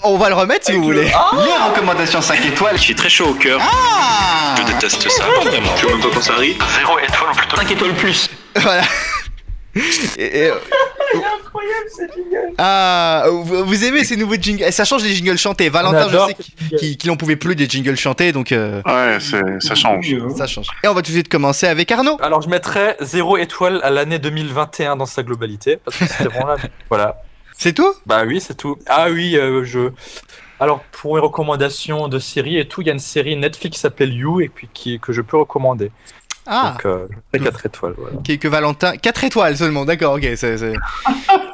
On va le remettre si vous voulez. Les recommandations 5 étoiles. Je suis très chaud au cœur. Ah Je déteste ça. Pas vraiment. Je sais même pas quand ça arrive. Zéro étoile ou plutôt 5 étoiles plus. Voilà. Et- est incroyable cette jingle ah, vous, vous aimez ces nouveaux jingles Ça change les jingles chantés. Valentin, je sais qu'il qu'il en pouvait plus des jingles chantés, donc euh, Ouais, c'est- ça change. ça change. Et on va tout de suite commencer avec Arnaud. Alors je mettrais 0 étoile à l'année 2021 dans sa globalité, parce que c'était vraiment là. Voilà. C'est tout? Bah oui, c'est tout. Ah oui, euh, je. Alors pour une recommandation de série et tout, il y a une série Netflix qui s'appelle You et puis qui, que je peux recommander. Ah, Donc euh, je fais 4 étoiles. Voilà. que, que Valentin. 4 étoiles seulement, d'accord, ok. c'est c'est-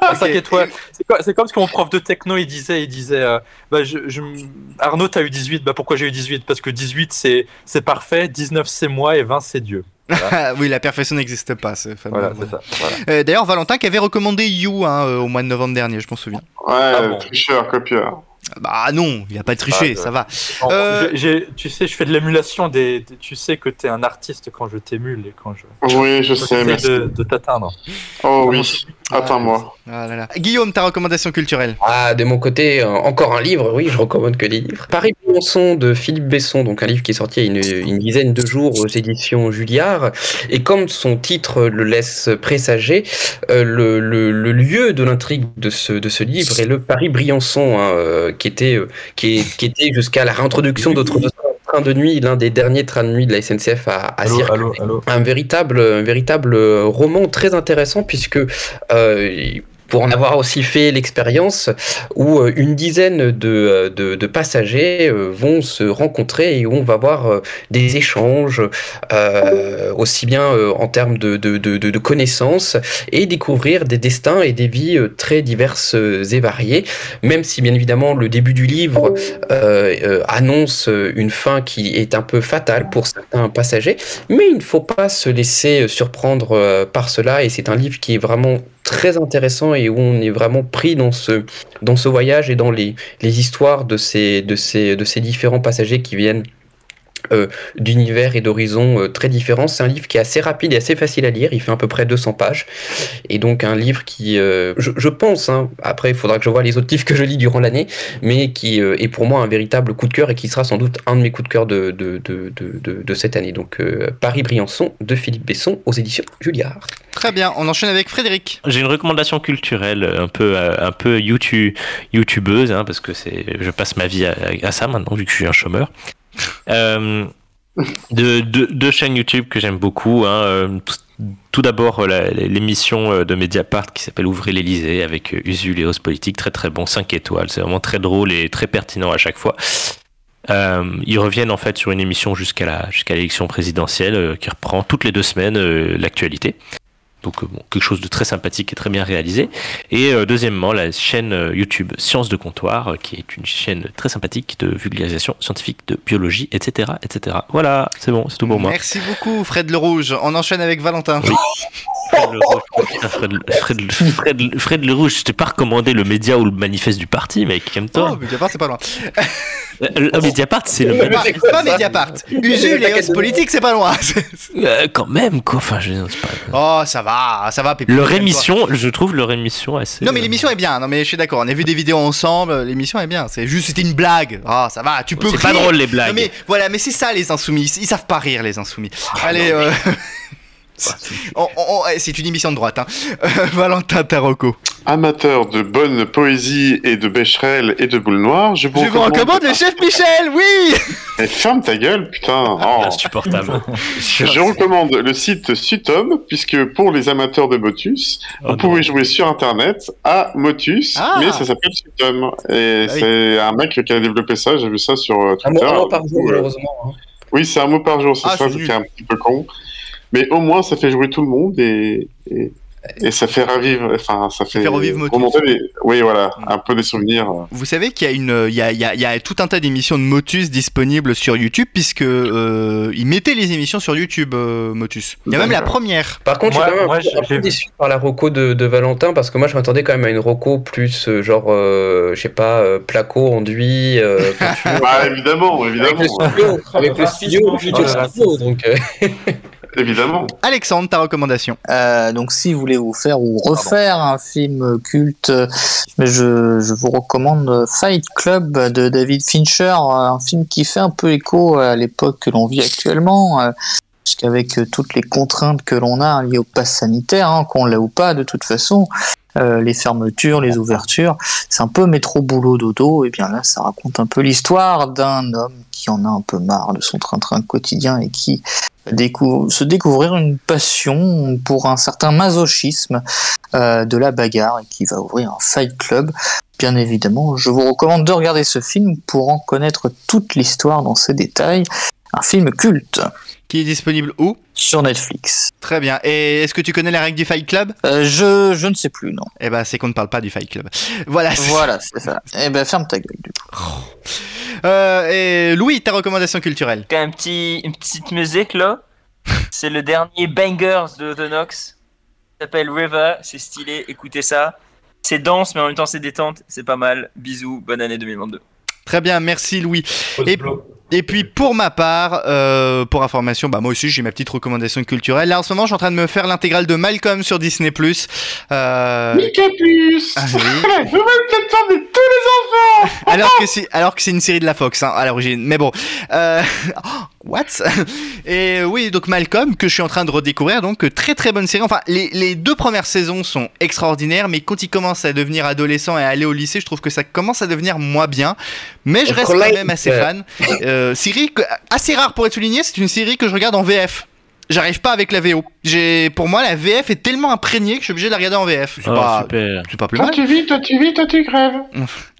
Ah, 5 Ok. étoiles. C'est quoi- c'est comme ce que mon prof de techno il disait, il disait euh, bah, je, je- Arnaud t'as eu 18, bah pourquoi j'ai eu 18 Parce que 18 c'est c'est parfait, 19 c'est moi et 20 c'est Dieu. Ah, oui, la perfection n'existe pas, ce fameux. Voilà, c'est ça. Voilà. Euh, D'ailleurs, Valentin qui avait recommandé You hein, euh, au mois de novembre dernier, je m'en souviens. Ouais, Ah bon. tricheur, copieur. Bah non, il a pas triché, Ah, ça va. Bon, Euh, tu sais, je fais de l'émulation des, des- Tu sais que t'es un artiste quand je t'émule et quand je. Oui, je sais, merci. de, de t'atteindre. Oh oui, attends-moi. Ah là là. Guillaume, ta recommandation culturelle? Ah, de mon côté, euh, encore un livre, oui, je recommande que des livres. Paris Briançon de Philippe Besson, donc un livre qui est sorti il y a une, une dizaine de jours aux éditions Julliard. Et comme son titre le laisse présager, euh, le, le- le lieu de l'intrigue de ce, de ce livre est le Paris Briançon, hein, euh, qui était, euh, qui, était jusqu'à la réintroduction d'autres trains de nuit, l'un des derniers trains de nuit de la SNCF à, à Allô, circuler allô, allô. un véritable, un véritable euh, roman très intéressant puisque euh, pour en avoir aussi fait l'expérience où euh, une dizaine de, euh, de, passagers euh, vont se rencontrer et on va voir euh, des échanges aussi bien en termes de, de, connaissances et découvrir des destins et des vies très diverses et variées. Même si bien évidemment le début du livre annonce une fin qui est un peu fatale pour certains passagers mais il ne faut pas se laisser surprendre par cela et c'est un livre qui est vraiment très intéressant et où on est vraiment pris dans ce, dans ce voyage et dans les, histoires de ces, de, ces, de ces différents passagers qui viennent euh, d'univers et d'horizons euh, très différents. C'est un livre qui est assez rapide et assez facile à lire. Il fait à peu près 200 pages. Et donc un livre qui, euh, je, je pense, hein, après il faudra que je vois les autres livres que je lis durant l'année, mais qui euh, est pour moi un véritable coup de cœur et qui sera sans doute un de mes coups de cœur de, de, de, de, de- de cette année. Donc euh, Paris-Briançon de Philippe Besson aux éditions Julliard. Très bien, on enchaîne avec Frédéric. J'ai une recommandation culturelle un peu, un peu YouTube, youtubeuse, hein, parce que c'est, je passe ma vie à, à ça maintenant, vu que je suis un chômeur. Euh, de, de, deux chaînes YouTube que j'aime beaucoup. Hein, euh, tout, d'abord, euh, l'émission euh, de Mediapart qui s'appelle Ouvrez l'Elysée avec Usul et Os Politique, très très bon, 5 étoiles. C'est vraiment très drôle et très pertinent à chaque fois. Ils reviennent en fait sur une émission jusqu'à l'élection présidentielle qui reprend toutes les deux semaines l'actualité. Donc euh, bon, quelque chose de très sympathique et très bien réalisé. Et euh, deuxièmement, la chaîne euh, YouTube Sciences de Comptoir, euh, qui est une chaîne très sympathique de vulgarisation scientifique, de biologie, etc. etc. Voilà, c'est bon, c'est tout pour moi. Merci beaucoup, Fred le Rouge. On enchaîne avec Valentin. Fred Le Rouge. Fred, Le- Fred, Le- Fred, Le- Fred Le Rouge, je t'ai pas recommandé le média ou le manifeste du parti, mec, Oh, calme-toi. Mediapart, c'est pas loin. Euh, Le Mediapart, c'est le Pas, manifeste. pas Mediapart. Usul et Os Politique, c'est pas loin. Euh, quand même, quoi. Enfin, je c'est pas. Oh, ça va, ça va, Pépé. Leur émission, je trouve leur émission assez. Non mais l'émission est bien, non mais je suis d'accord, on a vu des vidéos ensemble, l'émission est bien, c'est juste c'était une blague. Ah ça va, tu peux C'est pas drôle les Non blagues. mais voilà, mais c'est ça les insoumis, ils savent pas rire les insoumis. Allez, euh... c'est une émission de droite. Hein. Euh, Valentin Tarocco. Amateur de bonne poésie et de Becherel et de boule noire, je vous Je vous recommande le chef Michel, oui Eh, ferme ta gueule, putain oh. Insupportable. Je recommande le site Sutom, puisque pour les amateurs de Motus, Oh vous pouvez jouer sur internet à Motus, Ah. mais ça s'appelle Sutom. Et Ah oui. c'est un mec qui a développé ça, j'ai vu ça sur euh, Un Twitter. moment par jour, Euh, malheureusement. hein. Oui, c'est un mot par jour, c'est Ah, ça, c'est un petit peu con. Mais au moins, ça fait jouer tout le monde et, et, et ça fait revivre, enfin, ça fait, fait revivre Motus. remonter les, oui, voilà, un peu des souvenirs. Vous savez qu'il y a une, il y a, il y a- il y a tout un tas d'émissions de Motus disponibles sur YouTube puisque euh, ils mettaient les émissions sur YouTube euh, Motus. Il y a même la première. Par contre, Moi- je suis moi, un peu- déçu par la roco de, de Valentin parce que moi je m'attendais quand même à une roco plus euh, genre, euh, je sais pas, euh, placo, enduit, euh. Bah, évidemment, avec évidemment, le studio, avec le studio, racisme, le oh, le studio, donc euh, évidemment. Alexandre, ta recommandation. Euh, donc si vous voulez vous faire ou refaire un film culte, je, je vous recommande Fight Club de David Fincher, un film qui fait un peu écho à l'époque que l'on vit actuellement, euh, puisqu'avec toutes les contraintes que l'on a liées au pass sanitaire, hein, qu'on l'a ou pas de toute façon, euh, les fermetures, les ouvertures, c'est un peu métro boulot dodo, et bien là ça raconte un peu l'histoire d'un homme qui en a un peu marre de son train-train quotidien et qui se découvrir une passion pour un certain masochisme euh, de la bagarre et qui va ouvrir un fight club. Bien évidemment, je vous recommande de regarder ce film pour en connaître toute l'histoire dans ses détails. Un film culte Qui est disponible où? Sur Netflix. Très bien. Et est-ce que tu connais la règle du Fight Club? Euh, je, je ne sais plus, non. Eh ben, c'est qu'on ne parle pas du Fight Club. Voilà. Voilà, c'est ça. Eh ben, ferme ta gueule, du coup. Euh, et Louis, ta recommandation culturelle? Un petit, une petite musique là? C'est le dernier Bangers de The Nox. Ça s'appelle River. C'est stylé. Écoutez ça. C'est dense, mais en même temps c'est détente. C'est pas mal. Bisous. Bonne année 2022. Très bien, merci Louis. Et, et puis pour ma part, euh, pour information, bah moi aussi j'ai ma petite recommandation culturelle. Là en ce moment, je suis en train de me faire l'intégrale de Malcolm sur Disney+. Euh, Mickey Plus Ah oui. La nouvelle plateforme de tous les enfants alors que c'est alors que c'est une série de la Fox hein, à l'origine. Mais bon, euh, oh, what? Et oui, donc Malcolm que je suis en train de redécouvrir, donc euh, très très bonne série. Enfin, les, les deux premières saisons sont extraordinaires, mais quand il commence à devenir adolescent et à aller au lycée, je trouve que ça commence à devenir moins bien. Mais je reste quand même assez fan. Euh, série que- assez rare pour être souligné, c'est une série que je regarde en VF. J'arrive pas avec la VO. J'ai, pour moi, la VF est tellement imprégnée que je suis obligé de la regarder en VF. C'est Oh, pas, super. c'est pas plus Toi mal. tu vis, toi tu vis, toi tu crèves.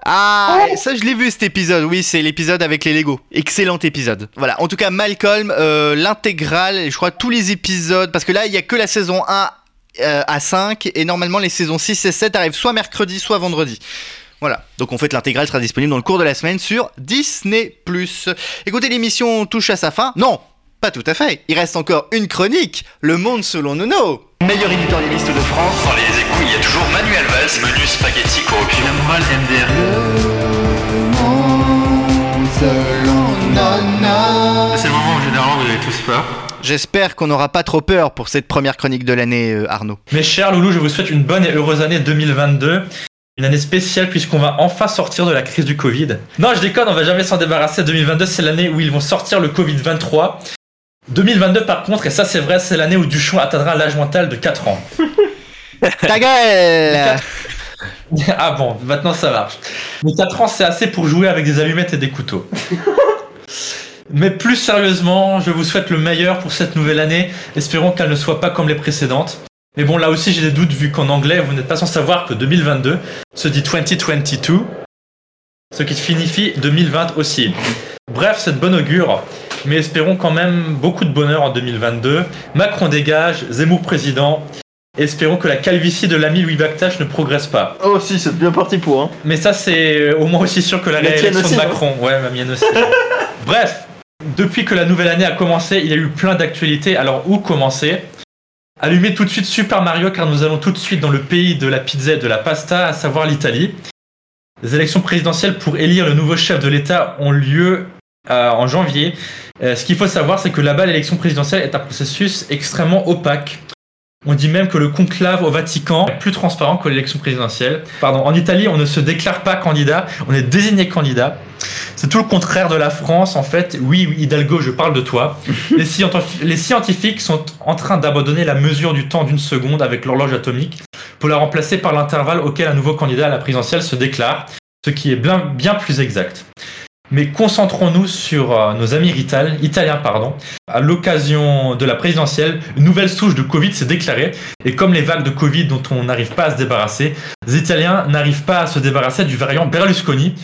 Ah, ça je l'ai vu cet épisode. Oui, c'est l'épisode avec les Lego. Excellent épisode. Voilà. En tout cas, Malcolm, euh, l'intégrale, je crois tous les épisodes, parce que là il y a que la saison 1 euh, à 5 et normalement les saisons 6 et 7 arrivent soit mercredi, soit vendredi. Voilà, donc en fait l'intégrale sera disponible dans le cours de la semaine sur Disney+. Écoutez, l'émission touche à sa fin. Non, pas tout à fait. Il reste encore une chronique, Le Monde selon Nono. Meilleur éditorialiste de France. Dans les échos, il y a toujours Manuel Valls, menu spaghetti corruption. La morale MDR. C'est le moment où généralement vous avez tous peur. J'espère qu'on n'aura pas trop peur pour cette première chronique de l'année, euh, Arnaud. Mes chers loulous, je vous souhaite une bonne et heureuse année 2022. Une année spéciale puisqu'on va enfin sortir de la crise du Covid. Non, je déconne, on va jamais s'en débarrasser. 2022, c'est l'année où ils vont sortir le Covid-23. 2022, par contre, et ça c'est vrai, c'est l'année où Duchon atteindra l'âge mental de 4 ans. Ta gueule ah bon, maintenant ça marche. Mais 4 ans, c'est assez pour jouer avec des allumettes et des couteaux. Mais plus sérieusement, je vous souhaite le meilleur pour cette nouvelle année. Espérons qu'elle ne soit pas comme les précédentes. Mais bon, là aussi j'ai des doutes vu qu'en anglais, vous n'êtes pas sans savoir que 2022 se dit 2022, ce qui signifie 2020 aussi. Bref, c'est de bonne augure, mais espérons quand même beaucoup de bonheur en 2022. Macron dégage, Zemmour président. Espérons que la calvitie de l'ami Louis Bactache ne progresse pas. Oh si, c'est bien parti pour. Hein. Mais ça, c'est au moins aussi sûr que la réélection aussi, de Macron. Ouais, ma mienne aussi. Bref, depuis que la nouvelle année a commencé, il y a eu plein d'actualités. Alors, où commencer? Allumez tout de suite Super Mario car nous allons tout de suite dans le pays de la pizza et de la pasta, à savoir l'Italie. Les élections présidentielles pour élire le nouveau chef de l'État ont lieu euh, en janvier. Euh, ce qu'il faut savoir, c'est que là-bas, l'élection présidentielle est un processus extrêmement opaque. On dit même que le conclave au Vatican est plus transparent que l'élection présidentielle. Pardon, en Italie, on ne se déclare pas candidat, on est désigné candidat. C'est tout le contraire de la France, en fait. Oui, oui, Hidalgo, je parle de toi. les, scientifi- les scientifiques sont en train d'abandonner la mesure du temps d'une seconde avec l'horloge atomique pour la remplacer par l'intervalle auquel un nouveau candidat à la présidentielle se déclare, ce qui est bien, bien plus exact. Mais concentrons-nous sur euh, nos amis ital- italiens. Pardon. À l'occasion de la présidentielle, une nouvelle souche de Covid s'est déclarée. Et comme les vagues de Covid dont on n'arrive pas à se débarrasser, les Italiens n'arrivent pas à se débarrasser du variant Berlusconi.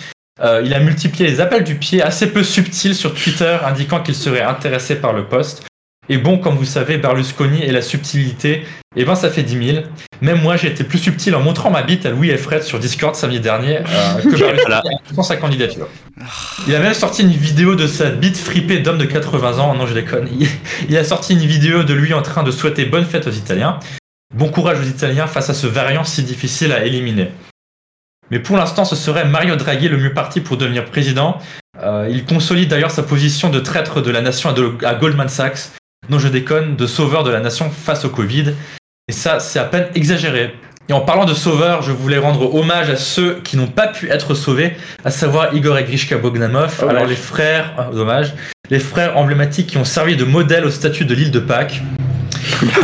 Euh, il a multiplié les appels du pied assez peu subtils sur Twitter indiquant qu'il serait intéressé par le poste. Et bon, comme vous savez, Berlusconi et la subtilité, eh ben ça fait 10 000. Même moi, j'ai été plus subtil en montrant ma bite à Louis et Fred sur Discord samedi dernier euh, que Berlusconi sa candidature. Il a même sorti une vidéo de sa bite fripée d'homme de 80 ans. Non, je déconne. Il, il a sorti une vidéo de lui en train de souhaiter bonne fête aux Italiens. Bon courage aux Italiens face à ce variant si difficile à éliminer. Mais pour l'instant, ce serait Mario Draghi le mieux parti pour devenir président. Euh, il consolide d'ailleurs sa position de traître de la nation à, de- à Goldman Sachs. Non, je déconne, de sauveur de la nation face au Covid. Et ça, c'est à peine exagéré. Et en parlant de sauveurs, je voulais rendre hommage à ceux qui n'ont pas pu être sauvés, à savoir Igor et Grishka Bogdanov. Hommage. Alors les frères, ah, dommage, les frères emblématiques qui ont servi de modèle au statut de l'île de Pâques.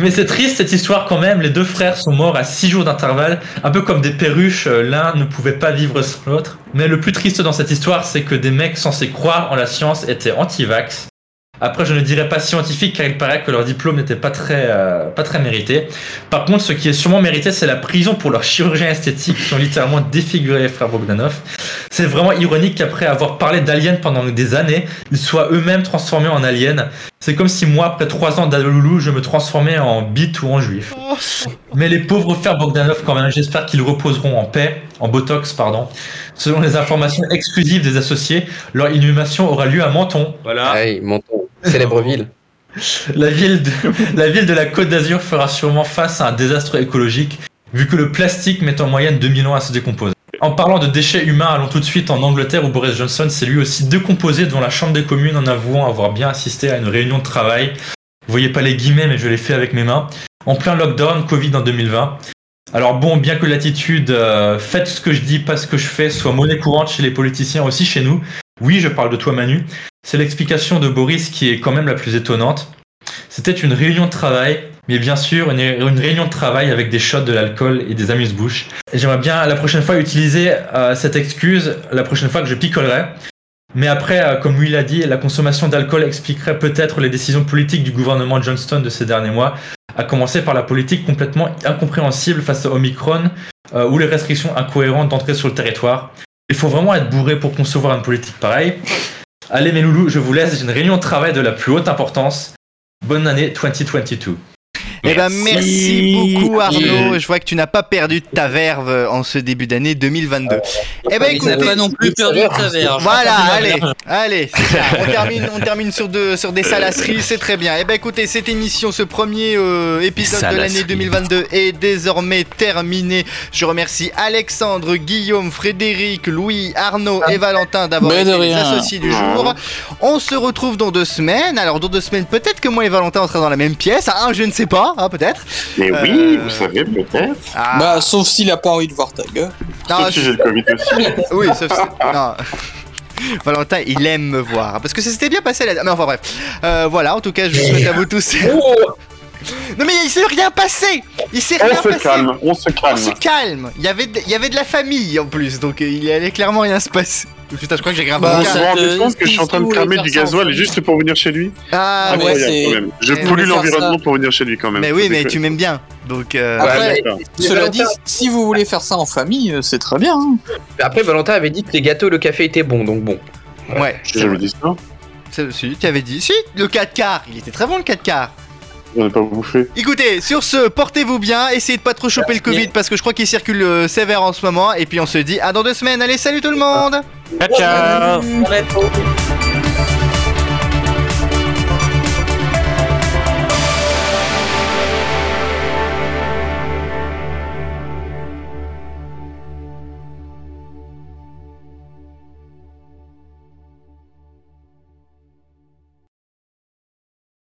Mais c'est triste cette histoire quand même. Les deux frères sont morts à six jours d'intervalle, un peu comme des perruches. euh, L'un ne pouvait pas vivre sans l'autre. Mais le plus triste dans cette histoire, c'est que des mecs censés croire en la science étaient anti-vax. Après, je ne dirais pas scientifique car il paraît que leur diplôme n'était pas très, euh, pas très mérité. Par contre, ce qui est sûrement mérité, c'est la prison pour leurs chirurgiens esthétiques qui ont littéralement défiguré les frères Bogdanov. C'est vraiment ironique qu'après avoir parlé d'aliens pendant des années, ils soient eux-mêmes transformés en aliens. C'est comme si moi, après trois ans d'Aloulou, je me transformais en bite ou en juif. Mais les pauvres frères Bogdanov, quand même, j'espère qu'ils reposeront en paix, en botox, pardon. Selon les informations exclusives des associés, leur inhumation aura lieu à Menton. Voilà. Menton, célèbre ville. La ville, de, la Côte d'Azur fera sûrement face à un désastre écologique, vu que le plastique met en moyenne 2000 ans à se décomposer. En parlant de déchets humains, allons tout de suite en Angleterre où Boris Johnson s'est lui aussi décomposé devant la Chambre des communes en avouant avoir bien assisté à une réunion de travail. Vous voyez pas les guillemets, mais je l'ai fait avec mes mains. En plein lockdown, Covid en 2020. Alors bon, bien que l'attitude euh, faites ce que je dis, pas ce que je fais soit monnaie courante chez les politiciens aussi chez nous, oui, je parle de toi Manu, c'est l'explication de Boris qui est quand même la plus étonnante. C'était une réunion de travail, mais bien sûr une, réunion de travail avec des shots de l'alcool et des amuse-bouches. J'aimerais bien la prochaine fois utiliser euh, cette excuse la prochaine fois que je picolerai. Mais après, euh, comme lui l'a dit, la consommation d'alcool expliquerait peut-être les décisions politiques du gouvernement Johnston de ces derniers mois, à commencer par la politique complètement incompréhensible face à Omicron euh, ou les restrictions incohérentes d'entrée sur le territoire. Il faut vraiment être bourré pour concevoir une politique pareille. Allez mes loulous, je vous laisse, j'ai une réunion de travail de la plus haute importance. Bonne année 2022. Eh ben merci beaucoup Arnaud. Je vois que tu n'as pas perdu de ta verve en ce début d'année 2022. Eh ben écoutez, pas non plus perdu de sa verge. Voilà, Pas perdu allez, allez, ça. On termine, on termine sur, de, sur des salasseries, c'est très bien. Eh ben écoutez, cette émission, ce premier euh, épisode de l'année Salasseries. 2022 est désormais terminé. Je remercie Alexandre, Guillaume, Frédéric, Louis, Arnaud et Valentin d'avoir été les associés du jour. On se retrouve dans deux semaines. Alors dans deux semaines, peut-être que moi et Valentin on sera dans la même pièce. Ah, je ne sais pas, hein, peut-être. Mais oui, Euh, vous savez, peut-être. Ah. Bah, sauf s'il a pas envie de voir ta gueule. Non, Sauf si j'ai le Covid aussi. Oui, sauf si- non. Valentin, il aime me voir. Parce que ça s'était bien passé là. Mais enfin bref. Euh, voilà, en tout cas, je vous souhaite à vous tous. Non mais il s'est rien passé Il s'est rien On se passé calme, on se On calme. se calme Il y avait de, il y avait de la famille en plus, donc euh, il allait clairement rien se passer. Putain, je crois que j'ai grave Bah, un Vous vous rendez compte que je suis en train de vous cramer du gasoil juste pour venir chez lui? Ah ouais, ouais. Incroyable c'est- quand même. Je pollue l'environnement ça. pour venir chez lui quand même. Mais oui, mais tu m'aimes bien. Donc euh, Après, Ouais, d'accord. Cela dit, si vous voulez faire ça en famille, euh, c'est très bien. hein. Après, Valentin avait dit que les gâteaux, le café étaient bons, donc bon. ouais. J'ai jamais dit ça? C'est- Si, tu avais dit. Si, le 4 quarts, il était très bon le 4 quarts. On n'a pas bouffé. Écoutez, sur ce, portez-vous bien, essayez de pas trop choper le Covid parce que je crois qu'il circule euh, sévère en ce moment. Et puis on se dit à dans deux semaines. Allez, salut tout le monde Ciao, ciao.